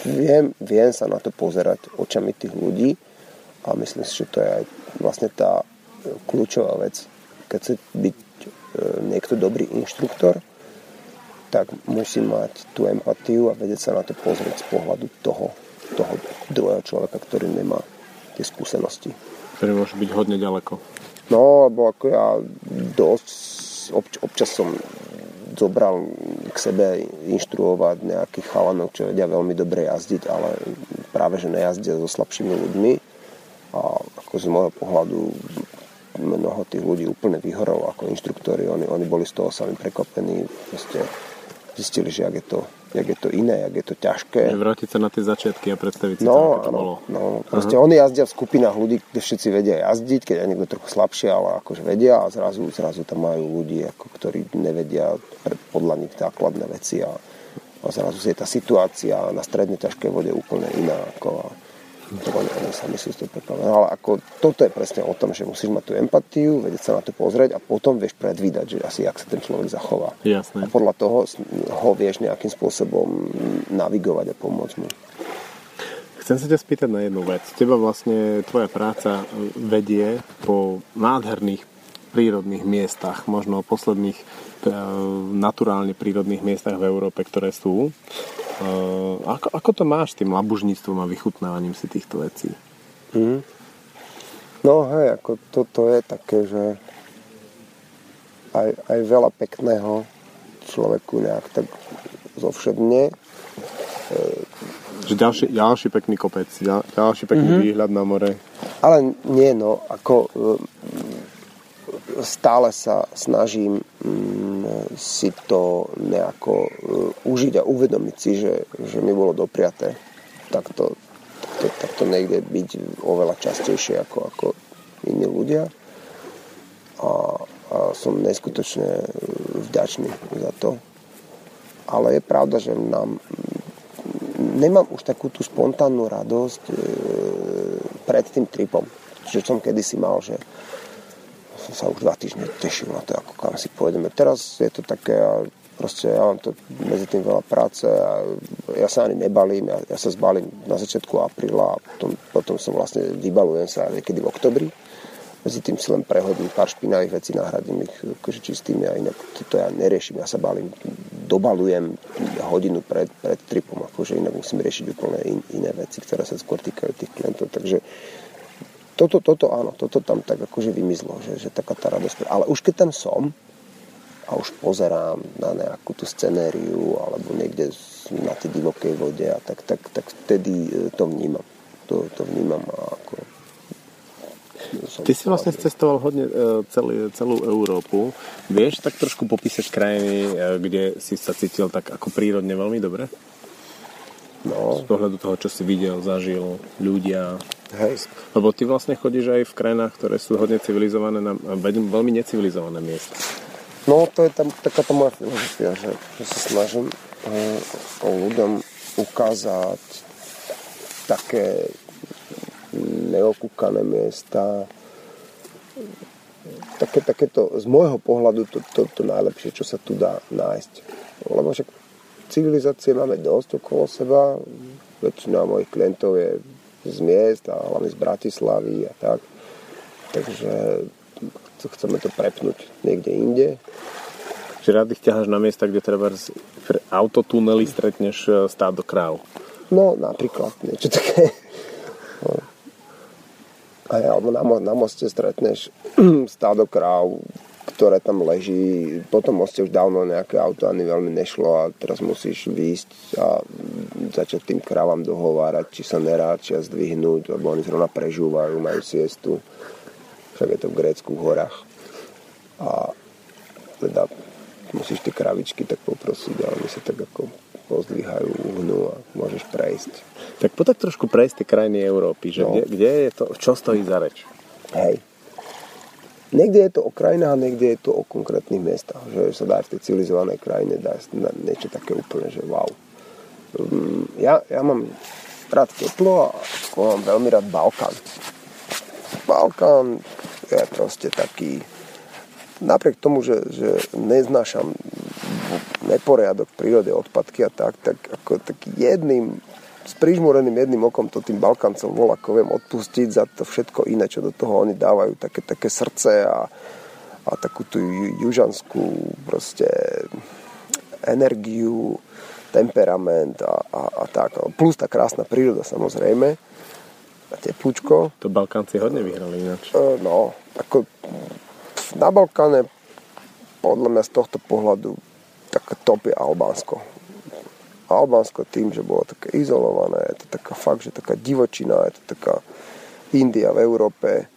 viem, viem sa na to pozerať očami tých ľudí a myslím si, že to je aj vlastne tá kľúčová vec. Keď chce byť e, niekto dobrý inštruktor, tak musí mať tú empatiu a vedieť sa na to pozrieť z pohľadu toho, toho druhého človeka, ktorý nemá tie skúsenosti. Ktorý môže byť hodne ďaleko. No, lebo ako ja dosť obč, občas som zobral k sebe inštruovať nejakých chalanov, čo vedia veľmi dobre jazdiť, ale práve že nejazdia so slabšími ľuďmi. A ako z môjho pohľadu mnoho tých ľudí úplne vyhorelo ako inštruktori. Oni, oni boli z toho sami prekvapení. Proste zistili, že jak je to, jak je to iné, jak je to ťažké. Vrátiť sa na tie začiatky a predstaviť si no, to, áno, bolo. No, proste uh-huh. oni jazdia v skupinách ľudí, kde všetci vedia jazdiť, keď je niekto trochu slabšie, ale akože vedia a zrazu, zrazu tam majú ľudí, ako, ktorí nevedia podľa nich základné veci a, a zrazu je tá situácia na stredne ťažkej vode úplne iná. Ako, a, to oni, sami sú to pripravené. Ale ako, toto je presne o tom, že musíš mať tú empatiu, vedieť sa na to pozrieť a potom vieš predvídať, že asi jak sa ten človek zachová. Jasné. A podľa toho ho vieš nejakým spôsobom navigovať a pomôcť mu. Chcem sa ťa spýtať na jednu vec. Teba vlastne tvoja práca vedie po nádherných prírodných miestach, možno posledných e, naturálne prírodných miestach v Európe, ktoré sú. E, ako, ako to máš tým labužníctvom a vychutnávaním si týchto vecí? Mm. No hej, ako toto je také, že aj, aj veľa pekného človeku nejak tak zovšedne. Že ďalší, ďalší pekný kopec, ďal, ďalší pekný mm-hmm. výhľad na more. Ale nie, no, ako stále sa snažím mm, si to nejako uh, užiť a uvedomiť si, že, že mi bolo dopriaté takto, takto, takto niekde byť oveľa častejšie ako, ako iní ľudia. A, a som neskutočne vďačný za to. Ale je pravda, že nám nemám už takú tú spontánnu radosť e, pred tým tripom, že som kedysi mal, že som sa už dva týždne tešil na to, ako kam si pôjdeme. Teraz je to také, a proste ja mám to medzi tým veľa práce a ja sa ani nebalím, ja, ja sa zbalím na začiatku apríla a potom, potom som vlastne vybalujem sa niekedy v oktobri. Medzi tým si len prehodím pár špinavých vecí, nahradím ich akože čistými a inak to, to ja neriešim, ja sa balím, dobalujem hodinu pred, pred tripom, akože inak musím riešiť úplne in, iné veci, ktoré sa skôr týkajú tých klientov, takže toto, toto áno, toto tam tak akože vymizlo, že, že taká tá radosť. Ale už keď tam som a už pozerám na nejakú tú scenériu alebo niekde na tej divokej vode a tak, tak, tak vtedy e, to vnímam. To, to vnímam a ako Ty si vlastne cestoval hodne e, celý, celú Európu. Vieš tak trošku popísať krajiny, e, kde si sa cítil tak ako prírodne veľmi dobre? No. Z pohľadu toho, čo si videl, zažil, ľudia. Hej. Lebo ty vlastne chodíš aj v krajinách, ktoré sú hodne civilizované, na veľmi necivilizované miesta. No, to je tam taká tá moja filozofia, že, že sa snažím uh, ľuďom ukázať také neokúkané miesta, také, takéto, z môjho pohľadu to, to, to najlepšie, čo sa tu dá nájsť. Lebo však civilizácie máme dosť okolo seba, väčšina mojich klientov je z miest a hlavne z Bratislavy a tak. Takže chceme to prepnúť niekde inde. Že rád ich ťaháš na miesta, kde treba pre autotunely stretneš e, stádo kráv. No, napríklad niečo také. No. Aj, alebo na, na moste stretneš stádo kráv, ktoré tam leží. Potom moste už dávno nejaké auto ani veľmi nešlo a teraz musíš výjsť a začať tým krávam dohovárať, či sa neráčia zdvihnúť, lebo oni zrovna prežúvajú, majú siestu. Však je to v Grécku v horách. A teda musíš tie kravičky tak poprosiť a oni sa tak ako pozdvíhajú, uhnú a môžeš prejsť. Tak poď trošku prejsť tie krajiny Európy, že no. kde, kde je to, čo stojí za reč? Hej. Niekde je to o krajinách a niekde je to o konkrétnych miestach. Že sa dá v tej civilizovanej krajine dá niečo také úplne, že wow. Mm, ja, ja mám rád teplo a mám veľmi rád Balkán. Balkán je proste taký, napriek tomu, že, že neznášam neporiadok v prírode, odpadky a tak, tak ako taký jedným s prižmúreným jedným okom to tým Balkáncom ako viem odpustiť za to všetko iné, čo do toho oni dávajú, také, také srdce a, a takú tú južanskú proste energiu, temperament a, a, a tak. Plus tá krásna príroda samozrejme a teplúčko. To Balkánci hodne vyhrali ináč. E, no, ako na Balkáne podľa mňa z tohto pohľadu také top je Albánsko. Albánsko tým, že bolo také izolované, je to taká fakt, že taká divočina, je to taká India v Európe,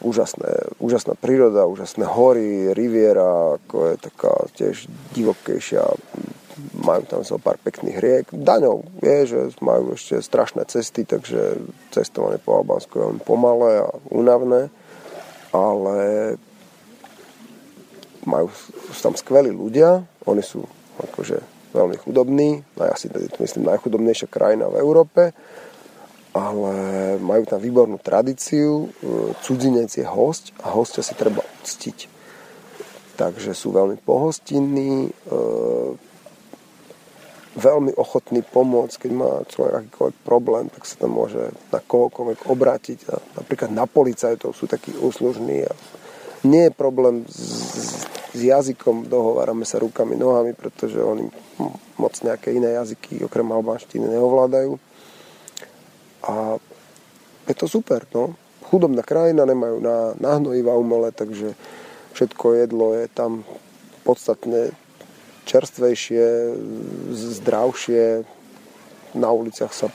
úžasné, úžasná príroda, úžasné hory, riviera, ako je taká tiež divokejšia, majú tam zo pár pekných riek. Daňov je, že majú ešte strašné cesty, takže cestovanie po Albánsku je veľmi pomalé a únavné, ale majú sú tam skvelí ľudia, oni sú akože veľmi chudobní, asi myslím najchudobnejšia krajina v Európe, ale majú tam výbornú tradíciu, e, cudzinec je host a hostia si treba uctiť. Takže sú veľmi pohostinní, e, veľmi ochotní pomôcť, keď má človek akýkoľvek problém, tak sa tam môže na kohokoľvek obrátiť. A napríklad na policajtov sú takí úslužní a nie je problém s, s jazykom, dohovárame sa rukami, nohami, pretože oni moc nejaké iné jazyky okrem albánštiny neovládajú. A je to super, no. Chudobná krajina, nemajú na, na hnojiva umele, takže všetko jedlo je tam podstatne čerstvejšie, zdravšie. Na uliciach sa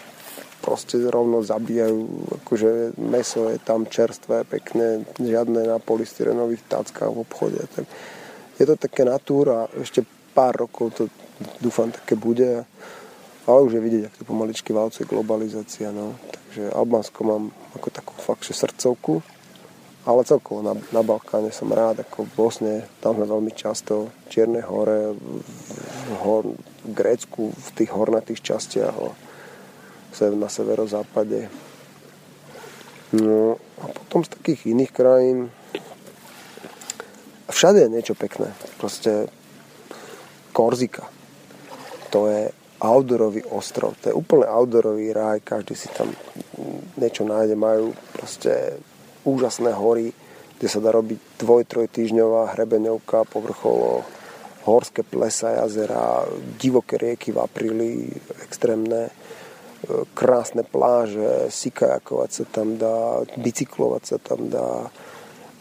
proste rovno zabíjajú, akože meso je tam čerstvé, pekné, žiadne na polystyrenových táckach v obchode. Tak je to také natúra, ešte pár rokov to dúfam také bude, ale už je vidieť, ak to pomaličky válcuje globalizácia. No. Takže Albánsko mám ako takú fakt, že srdcovku, ale celkovo na, na Balkáne som rád, ako v Bosne, tam sme veľmi často, Čierne hore, v, hor, v Grécku, v tých hornatých častiach, na severozápade. No a potom z takých iných krajín všade je niečo pekné. Proste Korzika. To je outdoorový ostrov. To je úplne outdoorový raj. Každý si tam niečo nájde. Majú proste úžasné hory, kde sa dá robiť dvoj, troj týždňová hrebeňovka, povrcholo, horské plesa, jazera, divoké rieky v apríli, extrémne krásne pláže, sikajakovať sa tam dá, bicyklovať sa tam dá,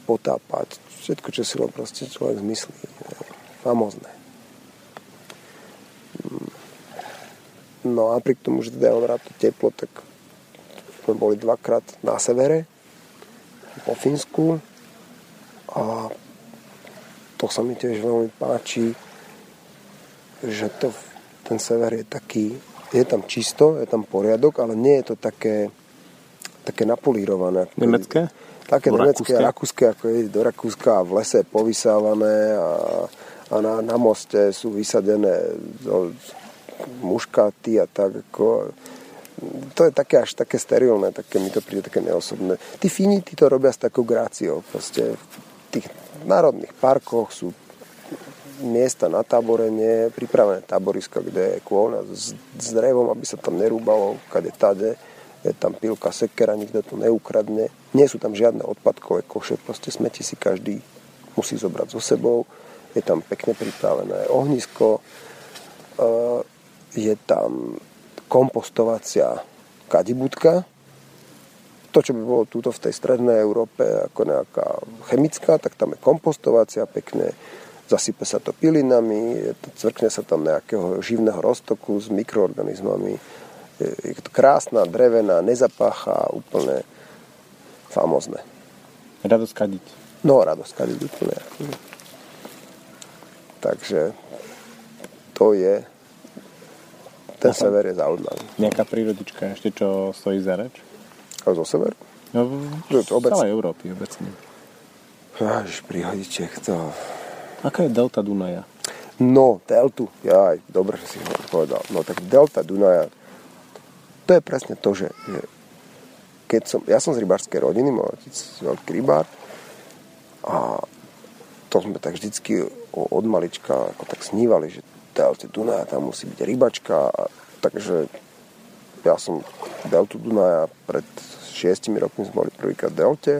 potápať. Všetko, čo si len proste človek zmyslí. Famozné. No a pri tomu, že teda mám rád to teplo, tak sme boli dvakrát na severe, po Fínsku a to sa mi tiež veľmi páči, že to, ten sever je taký je tam čisto, je tam poriadok, ale nie je to také, také napolírované. Nemecké? Také nemecké a rakúske, ako je do Rakúska a v lese povysávané a, a na, na moste sú vysadené no, muškáty a tak ako to je také až také sterilné, také mi to príde také neosobné. Tí Fíni, tí to robia s takou gráciou. Proste v tých národných parkoch sú miesta na táborenie, pripravené táboriska, kde je kôlna s, s drevom, aby sa tam nerúbalo, kade tade, je tam pilka, sekera, nikto to neukradne. Nie sú tam žiadne odpadkové koše, proste smeti si každý musí zobrať so sebou. Je tam pekne pripravené ohnisko, e, je tam kompostovacia kadibudka, to, čo by bolo túto v tej strednej Európe ako nejaká chemická, tak tam je kompostovacia pekne, zasype sa to pilinami, cvrkne sa tam nejakého živného roztoku s mikroorganizmami. Je to krásna, drevená, nezapácha, úplne famozne. Radosť kadiť. No, radosť kadiť úplne. Takže to je ten Aha. sever je zaujímavý. Nejaká prírodička ešte, čo stojí za reč? A zo severu? No, v celej Európy obecne. Až prihodiček, to Aká je delta Dunaja? No, deltu, jaj, dobre, že si ho povedal. No tak delta Dunaja, to je presne to, že, že keď som, ja som z rybárskej rodiny, môj otec veľký rybár a to sme tak vždycky od malička ako tak snívali, že delte Dunaja tam musí byť rybačka, takže ja som deltu Dunaja pred šiestimi rokmi sme boli prvýkrát v delte,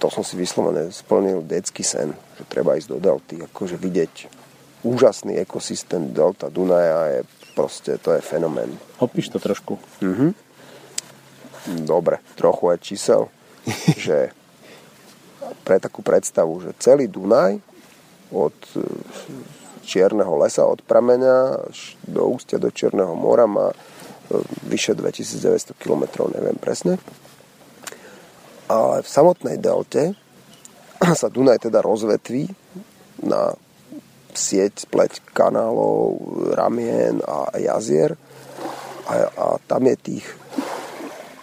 to som si vyslovené splnil detský sen, že treba ísť do delty, akože vidieť úžasný ekosystém delta Dunaja je proste, to je fenomén. Opíš to trošku. Mhm. Dobre, trochu aj čísel, že pre takú predstavu, že celý Dunaj od e, Čierneho lesa, od prameňa do ústia do Čierneho mora má e, vyše 2900 km, neviem presne. Ale v samotnej delte sa Dunaj teda rozvetví na sieť, spleť kanálov, ramien a jazier a, a tam je tých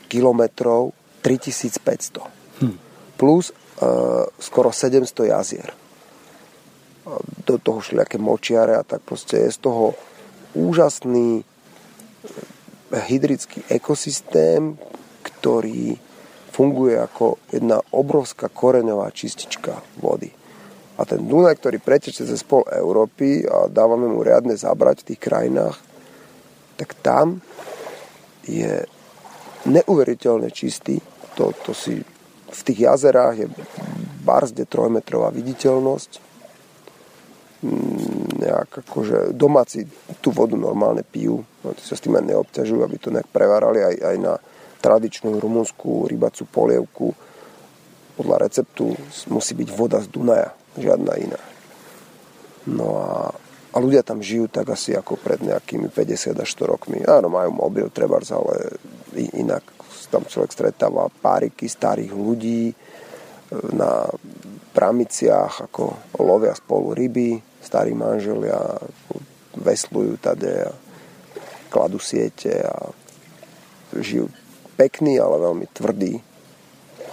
kilometrov 3500. Hm. Plus e, skoro 700 jazier. Do toho šli aké močiare a tak proste je z toho úžasný e, hydrický ekosystém, ktorý funguje ako jedna obrovská koreňová čistička vody. A ten Dunaj, ktorý preteče cez pol Európy a dávame mu riadne zabrať v tých krajinách, tak tam je neuveriteľne čistý. To, to si v tých jazerách je barzde trojmetrová viditeľnosť. Nejak akože domáci tú vodu normálne pijú. No, sa s tým aj neobťažujú, aby to nejak prevárali aj, aj na tradičnú rumunskú rybacú polievku podľa receptu musí byť voda z Dunaja, žiadna iná. No a, a ľudia tam žijú tak asi ako pred nejakými 50 až 100 rokmi. Áno, majú mobil, trebárs, ale inak tam človek stretáva páriky starých ľudí e, na pramiciach, ako lovia spolu ryby, starí manželia veslujú tade a kladú siete a žijú pekný, ale veľmi tvrdý,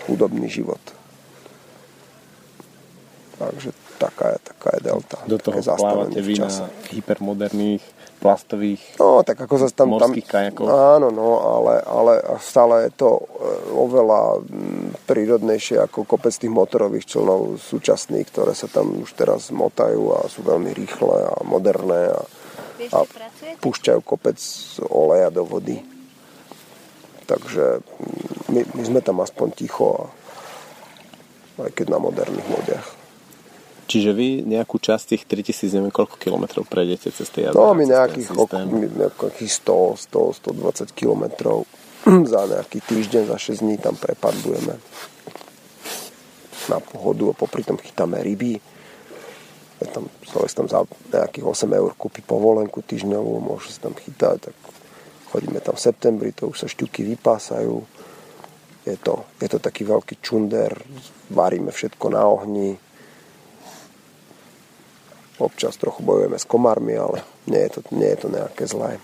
hudobný život. Takže taká je, taká je delta. Do toho plávate vy na hypermoderných plastových No, tak ako sa tam... morských kajakov. Áno, no, ale, ale stále je to e, oveľa prírodnejšie ako kopec tých motorových člnov súčasných, ktoré sa tam už teraz motajú a sú veľmi rýchle a moderné a, a púšťajú kopec oleja do vody. Takže my, my sme tam aspoň ticho, a, aj keď na moderných lodiach. Čiže vy nejakú časť tých 3000, neviem koľko kilometrov prejdete cez tie jazera? No, my nejakých, ok, nejakých 100, 100, 120 kilometrov za nejaký týždeň, za 6 dní tam prepardujeme na pohodu a popri tom chytáme ryby. Je tam, človek tam za nejakých 8 eur kúpi povolenku týždňovú, môže sa tam chytať, tak Chodíme tam v septembri, to už sa šťuky vypásajú. Je to, je to taký veľký čunder, varíme všetko na ohni. Občas trochu bojujeme s komármi, ale nie je to, nie je to nejaké zlé.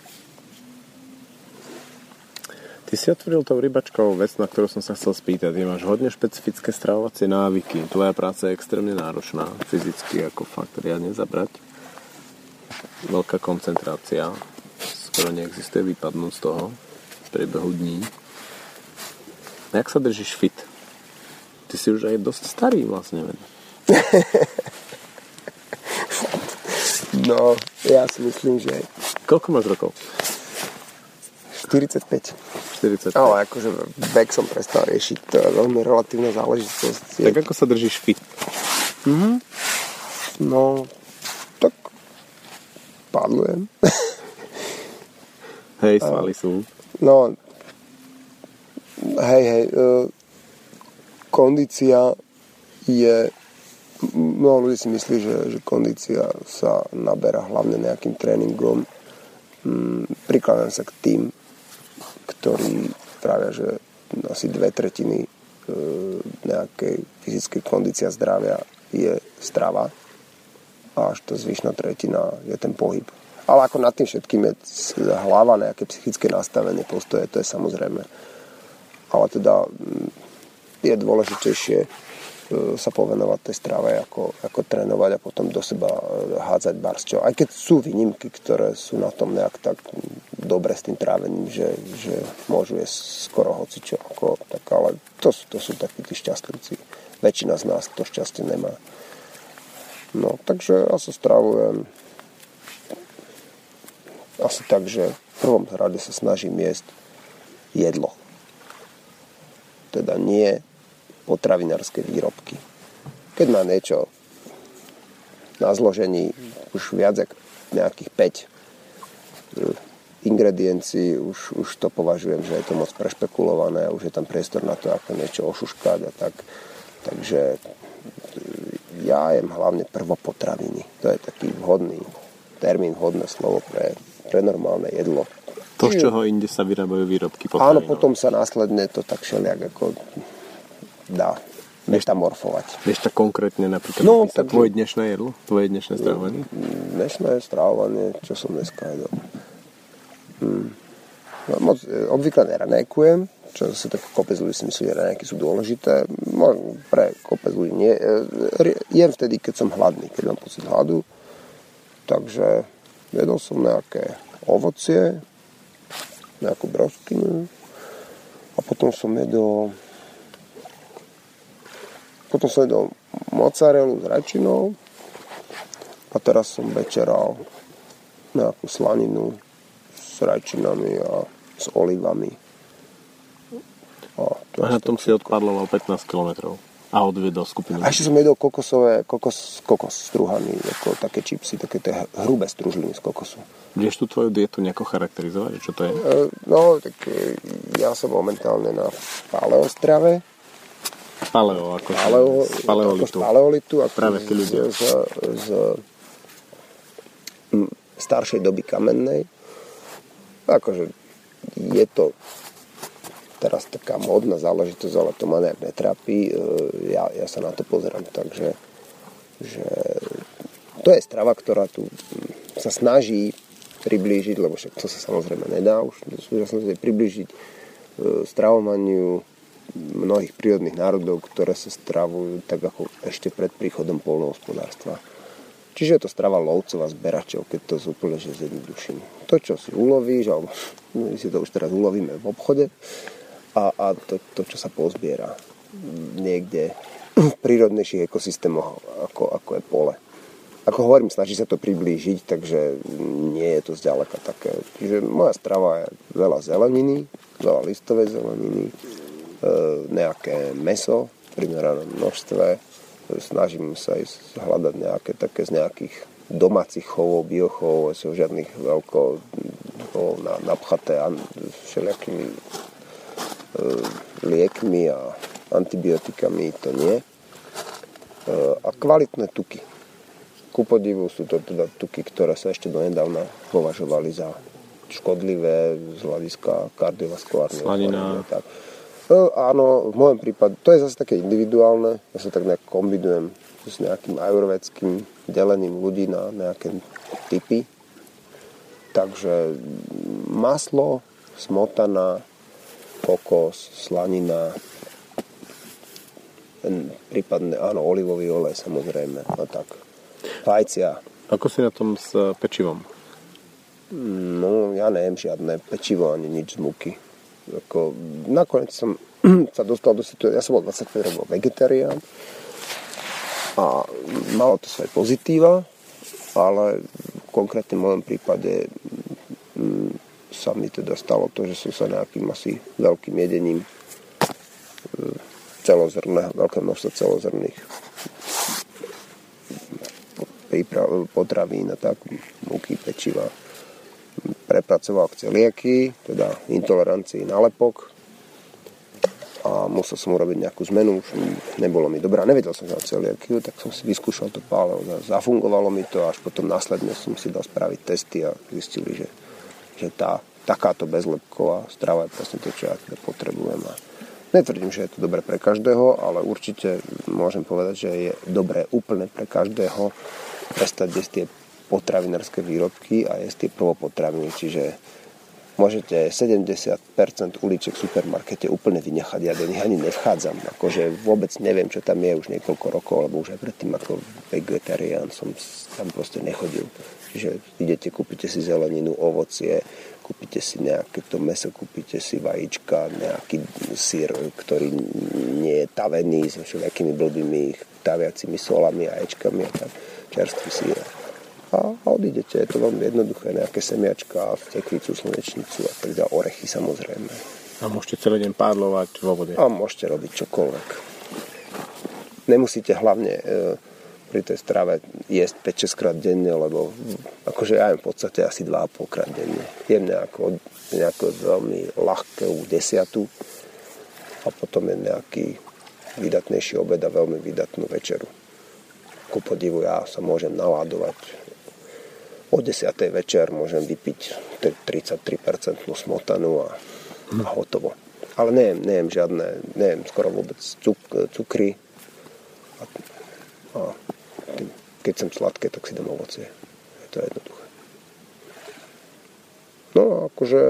Ty si otvoril tou rybačkou vec, na ktorú som sa chcel spýtať. Ty máš hodne špecifické stravovacie návyky. Tvoja práca je extrémne náročná, fyzicky ako fakt riadne zabrať. Veľká koncentrácia skoro neexistuje vypadnúť z toho v priebehu dní. Jak sa držíš fit? Ty si už aj dosť starý vlastne. no, ja si myslím, že... Koľko máš rokov? 45. 45. No, akože vek som prestal riešiť, to je veľmi relatívna záležitosť. Tak ako sa držíš fit? Mhm. No, tak padlujem. Hej, svaly sú. No, hej, hej, e, kondícia je, no ľudí si myslí, že, že kondícia sa naberá hlavne nejakým tréningom. Mm, prikladám sa k tým, ktorí pravia, že asi dve tretiny e, nejakej fyzickej kondícia zdravia je strava a až to zvyšná tretina je ten pohyb. Ale ako nad tým všetkým je hlava, nejaké psychické nastavenie, postoje, to je samozrejme. Ale teda mm, je dôležitejšie sa povenovať tej strave, ako, ako trénovať a potom do seba e, hádzať barsťou. Aj keď sú výnimky, ktoré sú na tom nejak tak dobre s tým trávením, že, že môžu jesť skoro hocičo, ako, tak, ale to, to sú takí tí šťastlivci. Väčšina z nás to šťastie nemá. No, takže ja sa stravujem asi tak, že v prvom rade sa snažím jesť jedlo. Teda nie potravinárske výrobky. Keď má niečo na zložení už viac ako nejakých 5 ingrediencií už, už to považujem, že je to moc prešpekulované už je tam priestor na to, ako niečo ošuškať a tak. Takže ja jem hlavne prvopotraviny. To je taký vhodný termín, vhodné slovo pre, pre normálne jedlo. To, z čoho inde sa vyrábajú výrobky potravinov. Áno, potom sa následne to tak všelijak ako dá metamorfovať. Vieš tak konkrétne napríklad no, tak... tvoje dnešné jedlo? Tvoje dnešné stravovanie? Dnešné stravovanie, čo som dneska jedol? Hmm. No, moc, e, obvykle neranejkujem, čo zase tak kopec ľudí si myslí, že ranejky sú dôležité. No, pre kopec ľudí nie. E, jem vtedy, keď som hladný, keď mám pocit hladu. Takže jedol som nejaké ovocie, nejakú broskynu a potom som jedol potom som jedol mozzarellu s račinou a teraz som večeral nejakú slaninu s rajčinami a s olivami. A, a na tom si odpadloval 15 km a odviedol skupinu. A ešte som jedol kokosové, kokos, kokos struhaný, ako také čipsy, také tie hrubé stružliny z kokosu. Vieš tú tvoju dietu nejako charakterizovať? Čo to je? E, no, tak e, ja som momentálne na paleostrave. Paleo, ako paleo, z paleolitu. Ako z paleolitu ako Práve tí ľudia. Z, z, z staršej doby kamennej akože je to teraz taká modná záležitosť, ale to ma nejak netrápi. E, ja, ja sa na to pozerám tak, že, že to je strava, ktorá tu sa snaží priblížiť, lebo však to sa samozrejme nedá už v súčasnosti priblížiť e, stravovaniu mnohých prírodných národov, ktoré sa stravujú tak ako ešte pred príchodom polnohospodárstva. Čiže je to strava lovcov a zberačov, keď to úplne že zjednoduším. To, čo si ulovíš, alebo my si to už teraz ulovíme v obchode, a, a to, to, čo sa pozbiera niekde v prírodnejších ekosystémoch, ako, ako je pole. Ako hovorím, snaží sa to priblížiť, takže nie je to zďaleka také. Čiže moja strava je veľa zeleniny, veľa listovej zeleniny, nejaké meso v primeranom množstve, snažím sa ísť hľadať nejaké také z nejakých domácich chovov, biochovov, sú žiadnych veľko no, napchaté všelijakými e, liekmi a antibiotikami, to nie. E, a kvalitné tuky. Ku podivu sú to teda tuky, ktoré sa ešte donedávna považovali za škodlivé z hľadiska kardiovaskulárneho. Slanina. Tak. No, áno, v môjom prípade, to je zase také individuálne, ja sa tak nejak kombinujem s nejakým ajurvedským delením ľudí na nejaké typy. Takže maslo, smotana, kokos, slanina, prípadne, áno, olivový olej samozrejme, a tak. Vajcia. Ako si na tom s pečivom? No, ja neviem žiadne pečivo ani nič z múky ako, nakoniec som sa dostal do situácie, ja som bol 25 rokov vegetarián. A malo to svoje pozitíva, ale v konkrétne mojom prípade m, sa mi teda stalo to, že som sa nejakým asi veľkým jedením e, celozrného, veľké množstvo celozrných potravín a tak, múky, pečiva, prepracoval k celiaky, teda intolerancii na lepok a musel som urobiť nejakú zmenu, už nebolo mi dobrá, nevedel som, že mám celiakiu, tak som si vyskúšal to paleo, zafungovalo mi to, až potom následne som si dal spraviť testy a zistili, že, že tá takáto bezlepková strava je presne to, čo ja teda potrebujem. A Netvrdím, že je to dobré pre každého, ale určite môžem povedať, že je dobré úplne pre každého prestať jesť tie potravinárske výrobky a jesť tie prvopotraviny, čiže môžete 70% uliček v supermarkete úplne vynechať, ja do nich ani nevchádzam, akože vôbec neviem, čo tam je už niekoľko rokov, lebo už aj predtým ako vegetarián som tam proste nechodil. Čiže idete, kúpite si zeleninu, ovocie, kúpite si nejaké to meso, kúpite si vajíčka, nejaký sír, ktorý nie je tavený so všetkými blbými taviacimi solami a ečkami a tak čerstvý sír. A, a odídete, je to veľmi jednoduché, nejaké semiačka, tekvicu, slnečnicu a tak orechy samozrejme. A môžete celý deň pádlovať vo vode. A môžete robiť čokoľvek. Nemusíte hlavne e, pri tej strave jesť 5-6 krát denne, lebo akože ja v podstate asi 2,5 krát denne. Jem nejako, nejako veľmi ľahkú desiatu a potom je nejaký vydatnejší obed a veľmi vydatnú večeru. Ku podivu ja sa môžem naládovať o 10. večer môžem vypiť 33% smotanu a, a hotovo. Ale nejem, nejem žiadne, nejem skoro vôbec cuk, cukry a, a keď som sladké, tak si dám ovocie. Je to jednoduché. No a akože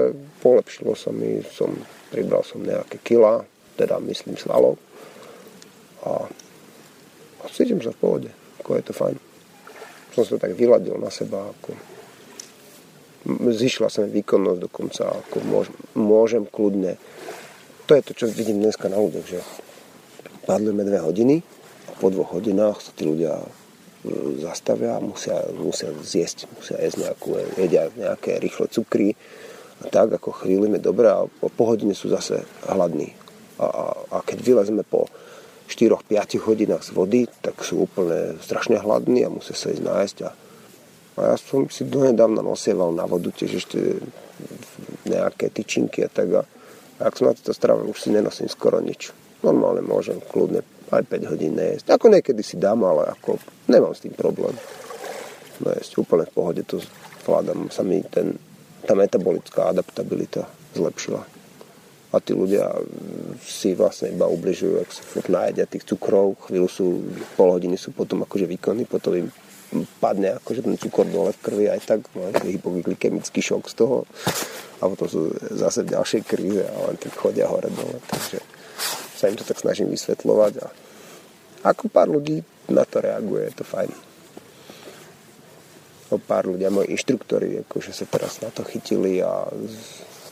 polepšilo sa mi, som, pribral som nejaké kila, teda myslím svalov. A, a cítim sa v pohode, ako je to fajn. Som sa tak vyladil na seba, ako zišla sa mi výkonnosť dokonca, ako môžem, môžem kľudne. To je to, čo vidím dneska na ľuďoch, že padlujeme dve hodiny a po dvoch hodinách sa tí ľudia zastavia a musia, musia zjesť, musia jesť nejakú, jedia nejaké rýchle cukry a tak ako chvíľu je dobré a po hodine sú zase hladní. A, a, a keď vylezme po 4-5 hodinách z vody, tak sú úplne strašne hladní a musia sa ísť nájsť a, a ja som si donedávna nosieval na vodu tiež ešte nejaké tyčinky a tak a, a ak som na toto strave, už si nenosím skoro nič. Normálne môžem kľudne aj 5 hodín nejesť. Ako niekedy si dám, ale ako nemám s tým problém. Nejesť úplne v pohode to zvládam. Sa mi ten, tá metabolická adaptabilita zlepšila. A tí ľudia si vlastne iba ubližujú, ak sa furt najedia tých cukrov, chvíľu sú, pol hodiny sú potom akože výkonní, potom im padne akože ten cukor dole v krvi aj tak, máte hypoglykemický šok z toho a potom sú zase v ďalšej kríze a len tak chodia hore dole. Takže sa im to tak snažím vysvetľovať a ako pár ľudí na to reaguje, je to fajn. O pár ľudia, moji inštruktori, akože sa teraz na to chytili a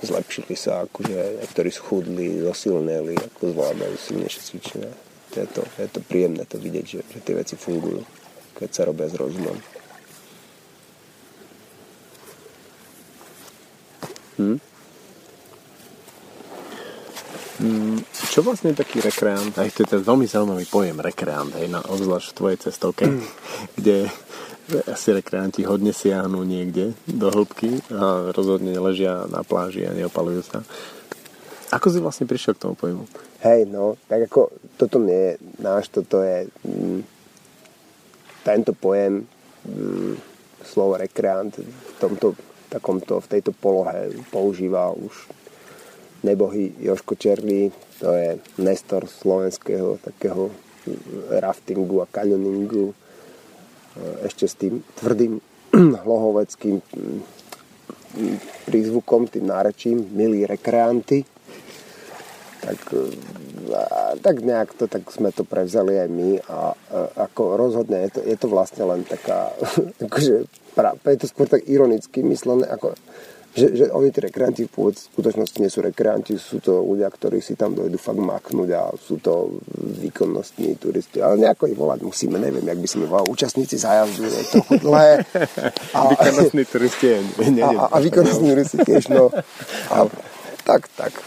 zlepšili sa, akože niektorí schudli, zosilnili, ako zvládajú silnejšie cvičenia. Je to, je to príjemné to vidieť, že, že tie veci fungujú, keď sa robia s rozumom. Hm? Mm, čo vlastne je taký rekreant? Aj to je veľmi zaujímavý pojem, rekreant, hej, na, obzvlášť v tvojej cestovke, mm. kde asi rekreanti hodne siahnu niekde do hĺbky a rozhodne ležia na pláži a neopalujú sa. Ako si vlastne prišiel k tomu pojmu? Hej, no, tak ako toto nie je náš, toto je mm, tento pojem mm, slovo rekreant v tomto takomto, v tejto polohe používa už nebohý Joško Černý, to je nestor slovenského takého raftingu a kanyoningu, ešte s tým tvrdým hlohoveckým prízvukom, tým nárečím, milí rekreanti. Tak, tak nejak to, tak sme to prevzali aj my a, ako rozhodne je to, je to vlastne len taká, akože, je to skôr tak ironicky myslené, ako že, že oni tí rekreanti v skutočnosti nie sú rekreanti, sú to ľudia, ktorí si tam dojdu fakt maknúť a sú to výkonnostní turisti. Ale nejako ich volať musíme, neviem, jak by sme volali. Účastníci zájazdu je trochu dlhé. A, výkonnostní turisti je, nie, a, a výkonnostní turisti tiež, no. A, tak, tak.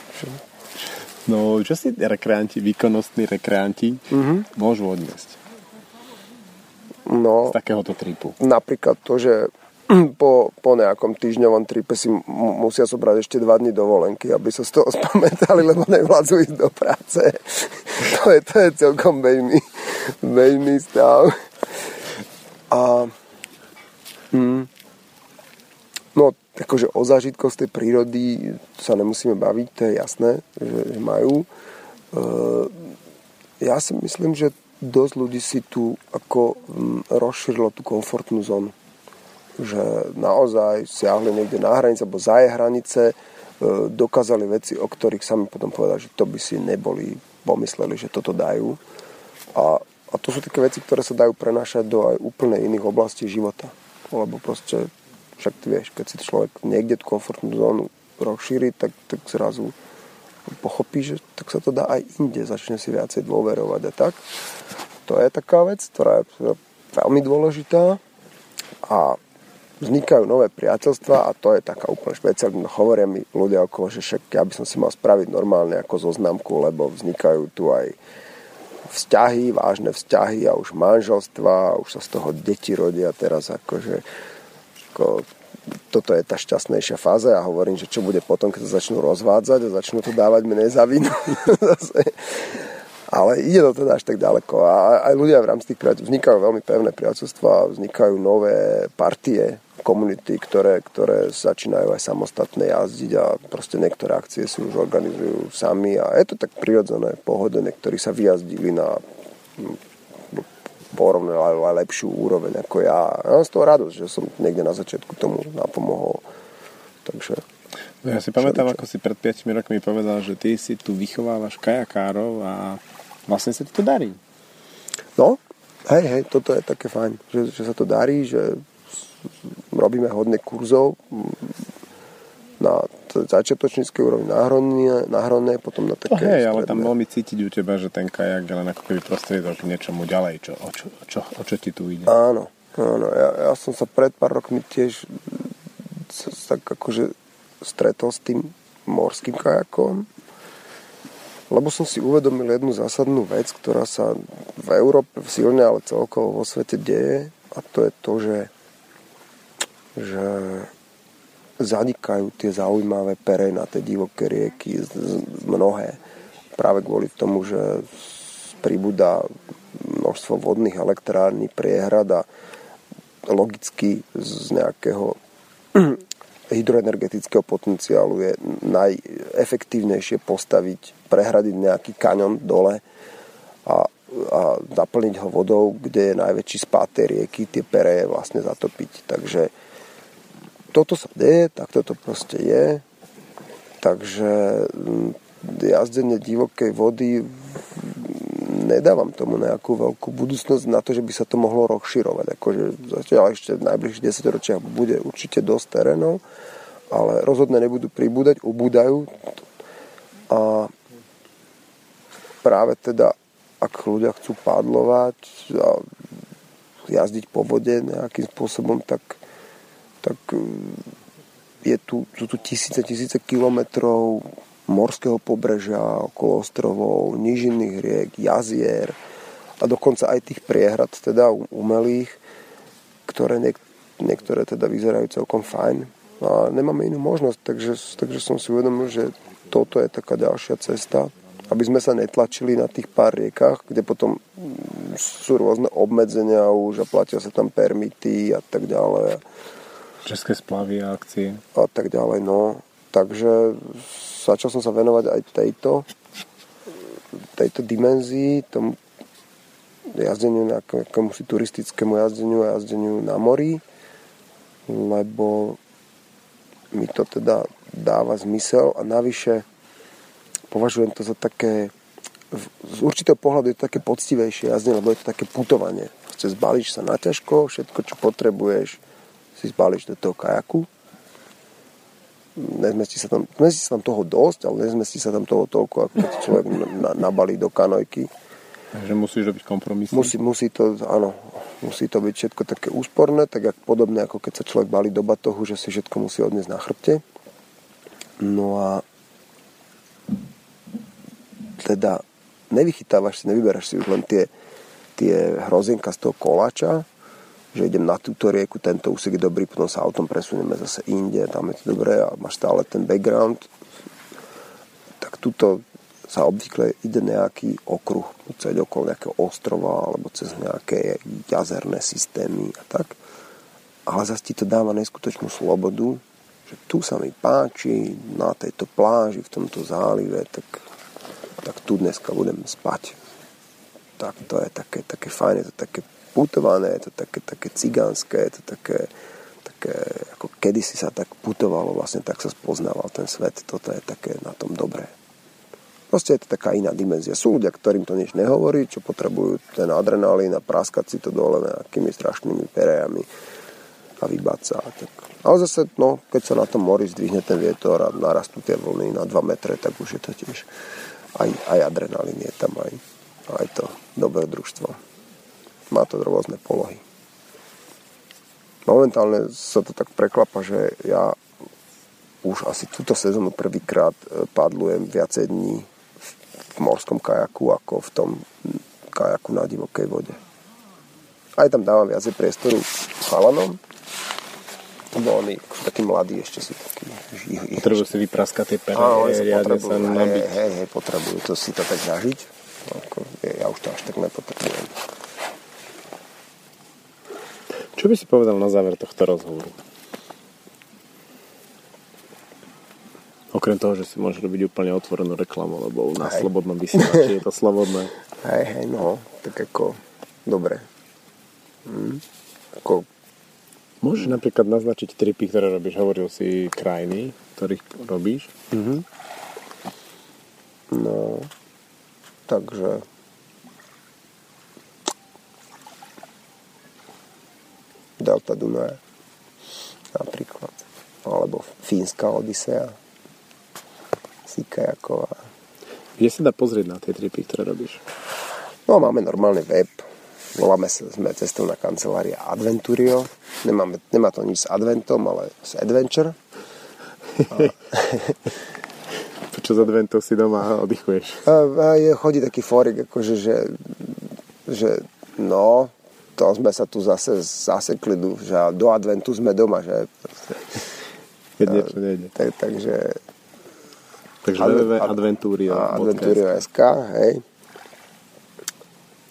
No, čo si rekreanti, výkonnostní rekreanti mm-hmm. môžu odniesť? No, z takéhoto tripu. Napríklad to, že po, po nejakom týždňovom tripe si musia zobrať ešte dva dny dovolenky, aby sa z toho spamätali, lebo nevládzu ísť do práce. to, je, to je celkom bežný, bežný stav. A hm, no, akože o zážitkoch z tej prírody sa nemusíme baviť, to je jasné, že, že majú. E, ja si myslím, že dosť ľudí si tu ako hm, rozšírilo tú komfortnú zónu že naozaj siahli niekde na hranice alebo za hranice, e, dokázali veci, o ktorých sami potom povedali, že to by si neboli pomysleli, že toto dajú. A, a to sú také veci, ktoré sa dajú prenášať do aj úplne iných oblastí života. Lebo proste však ty vieš, keď si človek niekde tú komfortnú zónu rozšíri, tak, tak zrazu pochopí, že tak sa to dá aj inde, začne si viacej dôverovať a tak. To je taká vec, ktorá je veľmi dôležitá a vznikajú nové priateľstva a to je taká úplne špeciálna. Hovoria mi ľudia okolo, že však ja by som si mal spraviť normálne ako zoznamku, lebo vznikajú tu aj vzťahy, vážne vzťahy a už manželstva, a už sa z toho deti rodia teraz akože ako, toto je tá šťastnejšia fáza a hovorím, že čo bude potom, keď sa začnú rozvádzať a začnú to dávať menej za vinu. Ale ide to teda až tak ďaleko a aj ľudia v rámci tých vznikajú veľmi pevné priateľstva, vznikajú nové partie, komunity, ktoré, ktoré začínajú aj samostatne jazdiť a proste niektoré akcie si už organizujú sami a je to tak prirodzené, pohodené, ktorí sa vyjazdili na porovne lepšiu úroveň ako ja. Ja mám z toho radosť, že som niekde na začiatku tomu napomohol. Takže No ja si pamätám, ako si pred 5 rokmi povedal, že ty si tu vychovávaš kajakárov a vlastne sa ti to darí. No, hej, hej, toto je také fajn, že, že sa to darí, že robíme hodne kurzov na začiatočníckej úrovni náhronné, náhronné, potom na také... Oh, hej, ale tam veľmi cítiť u teba, že ten kajak je len ako keby prostriedok k niečomu ďalej, čo, o, čo, čo, o čo ti tu ide. Áno, áno, ja, ja som sa pred pár rokmi tiež tak akože stretol s tým morským kajakom lebo som si uvedomil jednu zásadnú vec, ktorá sa v Európe silne, ale celkovo vo svete deje a to je to, že, že zanikajú tie zaujímavé perejnaté divoké rieky z, z, mnohé práve kvôli tomu, že pribúda množstvo vodných elektrární, priehrad a logicky z nejakého hydroenergetického potenciálu je najefektívnejšie postaviť, prehradiť nejaký kaňon dole a, a naplniť ho vodou, kde je najväčší spád tej rieky, tie pereje vlastne zatopiť. Takže toto sa deje, tak toto proste je. Takže mm, jazdenie divokej vody nedávam tomu nejakú veľkú budúcnosť na to, že by sa to mohlo rozširovať. Akože zatiaľ ešte v najbližších 10 ročiach bude určite dosť terénov, ale rozhodne nebudú pribúdať, ubúdajú. A práve teda, ak ľudia chcú pádlovať a jazdiť po vode nejakým spôsobom, tak, tak je tu, sú tu tisíce, tisíce kilometrov morského pobrežia, okolo ostrovov, nížinných riek, jazier a dokonca aj tých priehrad teda umelých, ktoré niek- niektoré teda vyzerajú celkom fajn. A nemáme inú možnosť, takže, takže som si uvedomil, že toto je taká ďalšia cesta, aby sme sa netlačili na tých pár riekach, kde potom sú rôzne obmedzenia už a platia sa tam permity a tak ďalej. České splavy a akcie. A tak ďalej, no. Takže začal som sa venovať aj tejto, tejto dimenzii, tomu jazdeniu, nejakému si turistickému jazdeniu a jazdeniu na mori, lebo mi to teda dáva zmysel a navyše považujem to za také z určitého pohľadu je to také poctivejšie jazdenie, lebo je to také putovanie. Proste zbalíš sa na ťažko, všetko, čo potrebuješ, si zbalíš do toho kajaku nezmestí sa tam, nezmestí sa tam toho dosť, ale nezmestí sa tam toho toľko, ako keď človek na, nabalí do kanojky. Takže musíš robiť kompromisy? Musí, musí to, áno, musí to byť všetko také úsporné, tak ako podobné, ako keď sa človek balí do batohu, že si všetko musí odniesť na chrbte. No a teda nevychytávaš si, nevyberáš si už len tie, tie hrozienka z toho koláča, že idem na túto rieku, tento úsek je dobrý, potom sa autom presunieme zase inde, tam je to dobré a máš stále ten background, tak tuto sa obvykle ide nejaký okruh, buď okolo nejakého ostrova alebo cez nejaké jazerné systémy a tak. Ale zase ti to dáva neskutočnú slobodu, že tu sa mi páči, na tejto pláži, v tomto zálive, tak, tak tu dneska budem spať. Tak to je také, také fajn, je to také putované, je to také, také cigánske, je to také, také, ako kedysi sa tak putovalo, vlastne tak sa spoznával ten svet, toto je také na tom dobré. Proste je to taká iná dimenzia. Sú ľudia, ktorým to nič nehovorí, čo potrebujú ten adrenalín a práskať si to dole nejakými strašnými perejami. a vybať sa. Tak. Ale zase, no, keď sa na tom mori zdvihne ten vietor a narastú tie vlny na 2 metre, tak už je to tiež aj, aj adrenalín je tam, aj, aj to dobrodružstvo. Má to rôzne polohy. Momentálne sa to tak preklapa, že ja už asi túto sezónu prvýkrát e, padlujem viacej dní v morskom kajaku ako v tom kajaku na divokej vode. Aj tam dávam viacej priestoru chalanom, lebo oni takí mladí ešte sú takí. Potrebujú si vypraskať tie pene, Áno, oni sa potrebujú, sa nabiť. Hej, hej, potrebujú to si to tak zažiť. Ja už to až tak nepotrebujem. Čo by si povedal na záver tohto rozhovoru? Okrem toho, že si môžeš robiť úplne otvorenú reklamu, lebo na hej. slobodnom vysielači je to slobodné. Hej, hej, no, tak ako, dobre. Hm. Ako, Môžeš napríklad naznačiť tripy, ktoré robíš. Hovoril si krajiny, ktorých robíš. Mm-hmm. No, takže... Delta Dunaja napríklad. Alebo Fínska Odisea. Sikajaková. Kde sa dá pozrieť na tie tripy, ktoré robíš? No, máme normálny web, Voláme sa, sme cestovná kancelária Adventurio. Nemáme, nemá to nič s Adventom, ale s Adventure. A... Čo z Adventom si doma oddychuješ? A, a je, chodí taký fórik, akože, že, že no, to sme sa tu zase zasekli, že do Adventu sme doma, že... Keď niečo nejde. Tak, takže... Takže www.adventurio.sk Adventurio.sk, hej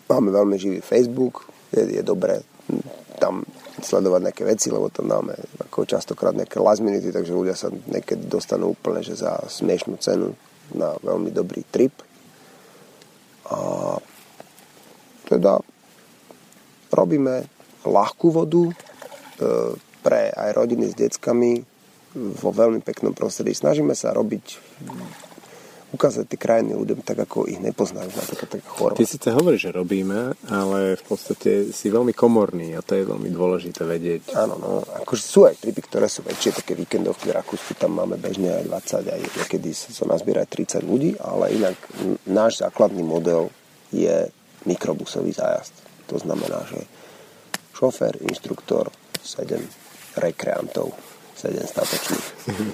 Máme veľmi živý Facebook, je, je dobré tam sledovať nejaké veci, lebo tam máme ako častokrát nejaké last minute, takže ľudia sa niekedy dostanú úplne že za smiešnú cenu na veľmi dobrý trip. A teda robíme ľahkú vodu e, pre aj rodiny s deckami vo veľmi peknom prostredí. Snažíme sa robiť ukázať tie krajiny ľuďom tak, ako ich nepoznajú, napríklad tak Chorvát. Ty síce hovoríš, že robíme, ale v podstate si veľmi komorný a to je veľmi dôležité vedieť. Áno, no, akože sú aj tripy, ktoré sú väčšie, také víkendovky v Rakúsku, tam máme bežne aj 20, aj niekedy sa nazbiera aj 30 ľudí, ale inak náš základný model je mikrobusový zájazd. To znamená, že šofér, inštruktor, 7 rekreantov, 7 statočných.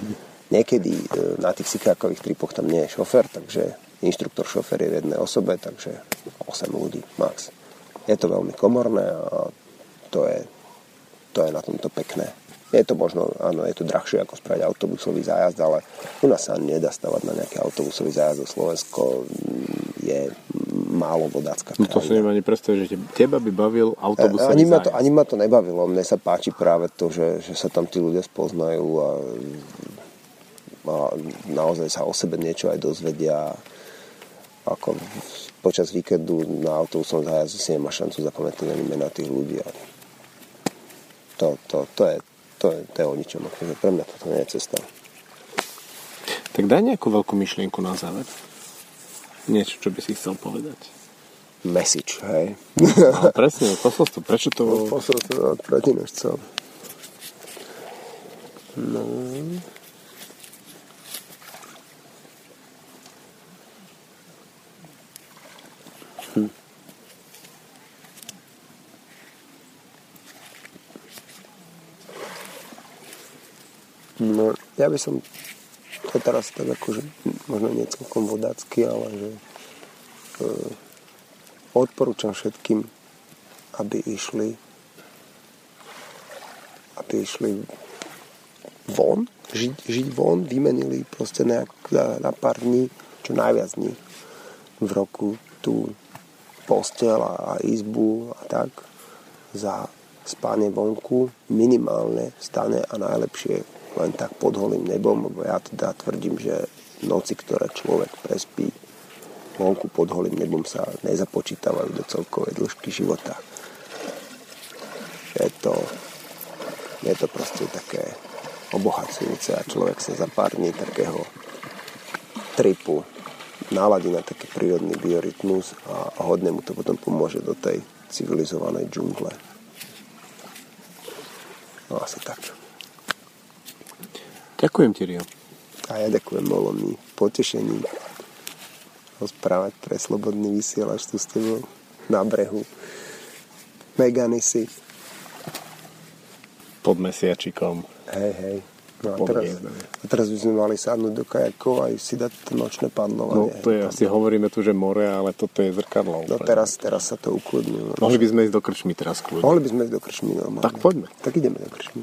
Niekedy e, na tých sikákových tripoch tam nie je šofer, takže inštruktor šofer je v jednej osobe, takže 8 ľudí max. Je to veľmi komorné a to je, to je na tomto pekné. Je to možno, áno, je to drahšie ako spraviť autobusový zájazd, ale u nás sa nedá stavať na nejaký autobusový zájazd. Slovensko je málo vodácka No to si neviem ani predstaviť, že teba by bavil autobusový ani ma, to, ani ma to nebavilo. Mne sa páči práve to, že, že sa tam tí ľudia spoznajú a a naozaj sa o sebe niečo aj dozvedia. Ako počas víkendu na autobusom zájazdu si nemá šancu zapamätať ani mena tých ľudí. To, to, to, je, to, je, to je o ničom. Akože pre mňa toto nie je cesta. Tak daj nejakú veľkú myšlienku na záver. Niečo, čo by si chcel povedať. Message, hej. No, presne, posolstvo. Prečo to... No, posolstvo, prečo chcel. No... No, ja by som to teraz tak akože, možno nie celkom vodácky, ale že e, odporúčam všetkým, aby išli aby išli von, žiť, žiť von, vymenili proste nejak na, na pár dní, čo najviac dní v roku tú postel a, izbu a tak za spanie vonku minimálne stane a najlepšie len tak pod holým nebom, lebo ja teda tvrdím, že noci, ktoré človek prespí vonku pod holým nebom sa nezapočítavajú do celkovej dĺžky života. Je to, je to proste také obohacujúce a človek sa za pár dní takého tripu naladí na taký prírodný biorytmus a, hodne mu to potom pomôže do tej civilizovanej džungle. No asi tak. Ďakujem ti, Rio. A ja ďakujem, bolo mi potešením rozprávať pre Slobodný vysielač tu s tebou na brehu. Megany si. Pod mesiačikom. Hej, hej. No a teraz, a teraz by sme mali sadnúť do kajakov a si dať to nočné No padlovanie. to je, asi hovoríme tu, že more, ale toto je zrkadlo. No teraz, teraz sa to ukludnilo. Mohli by sme ísť do krčmy teraz kľudne. Mohli by sme ísť do krčmy normálne. Tak poďme. Tak ideme do krčmy.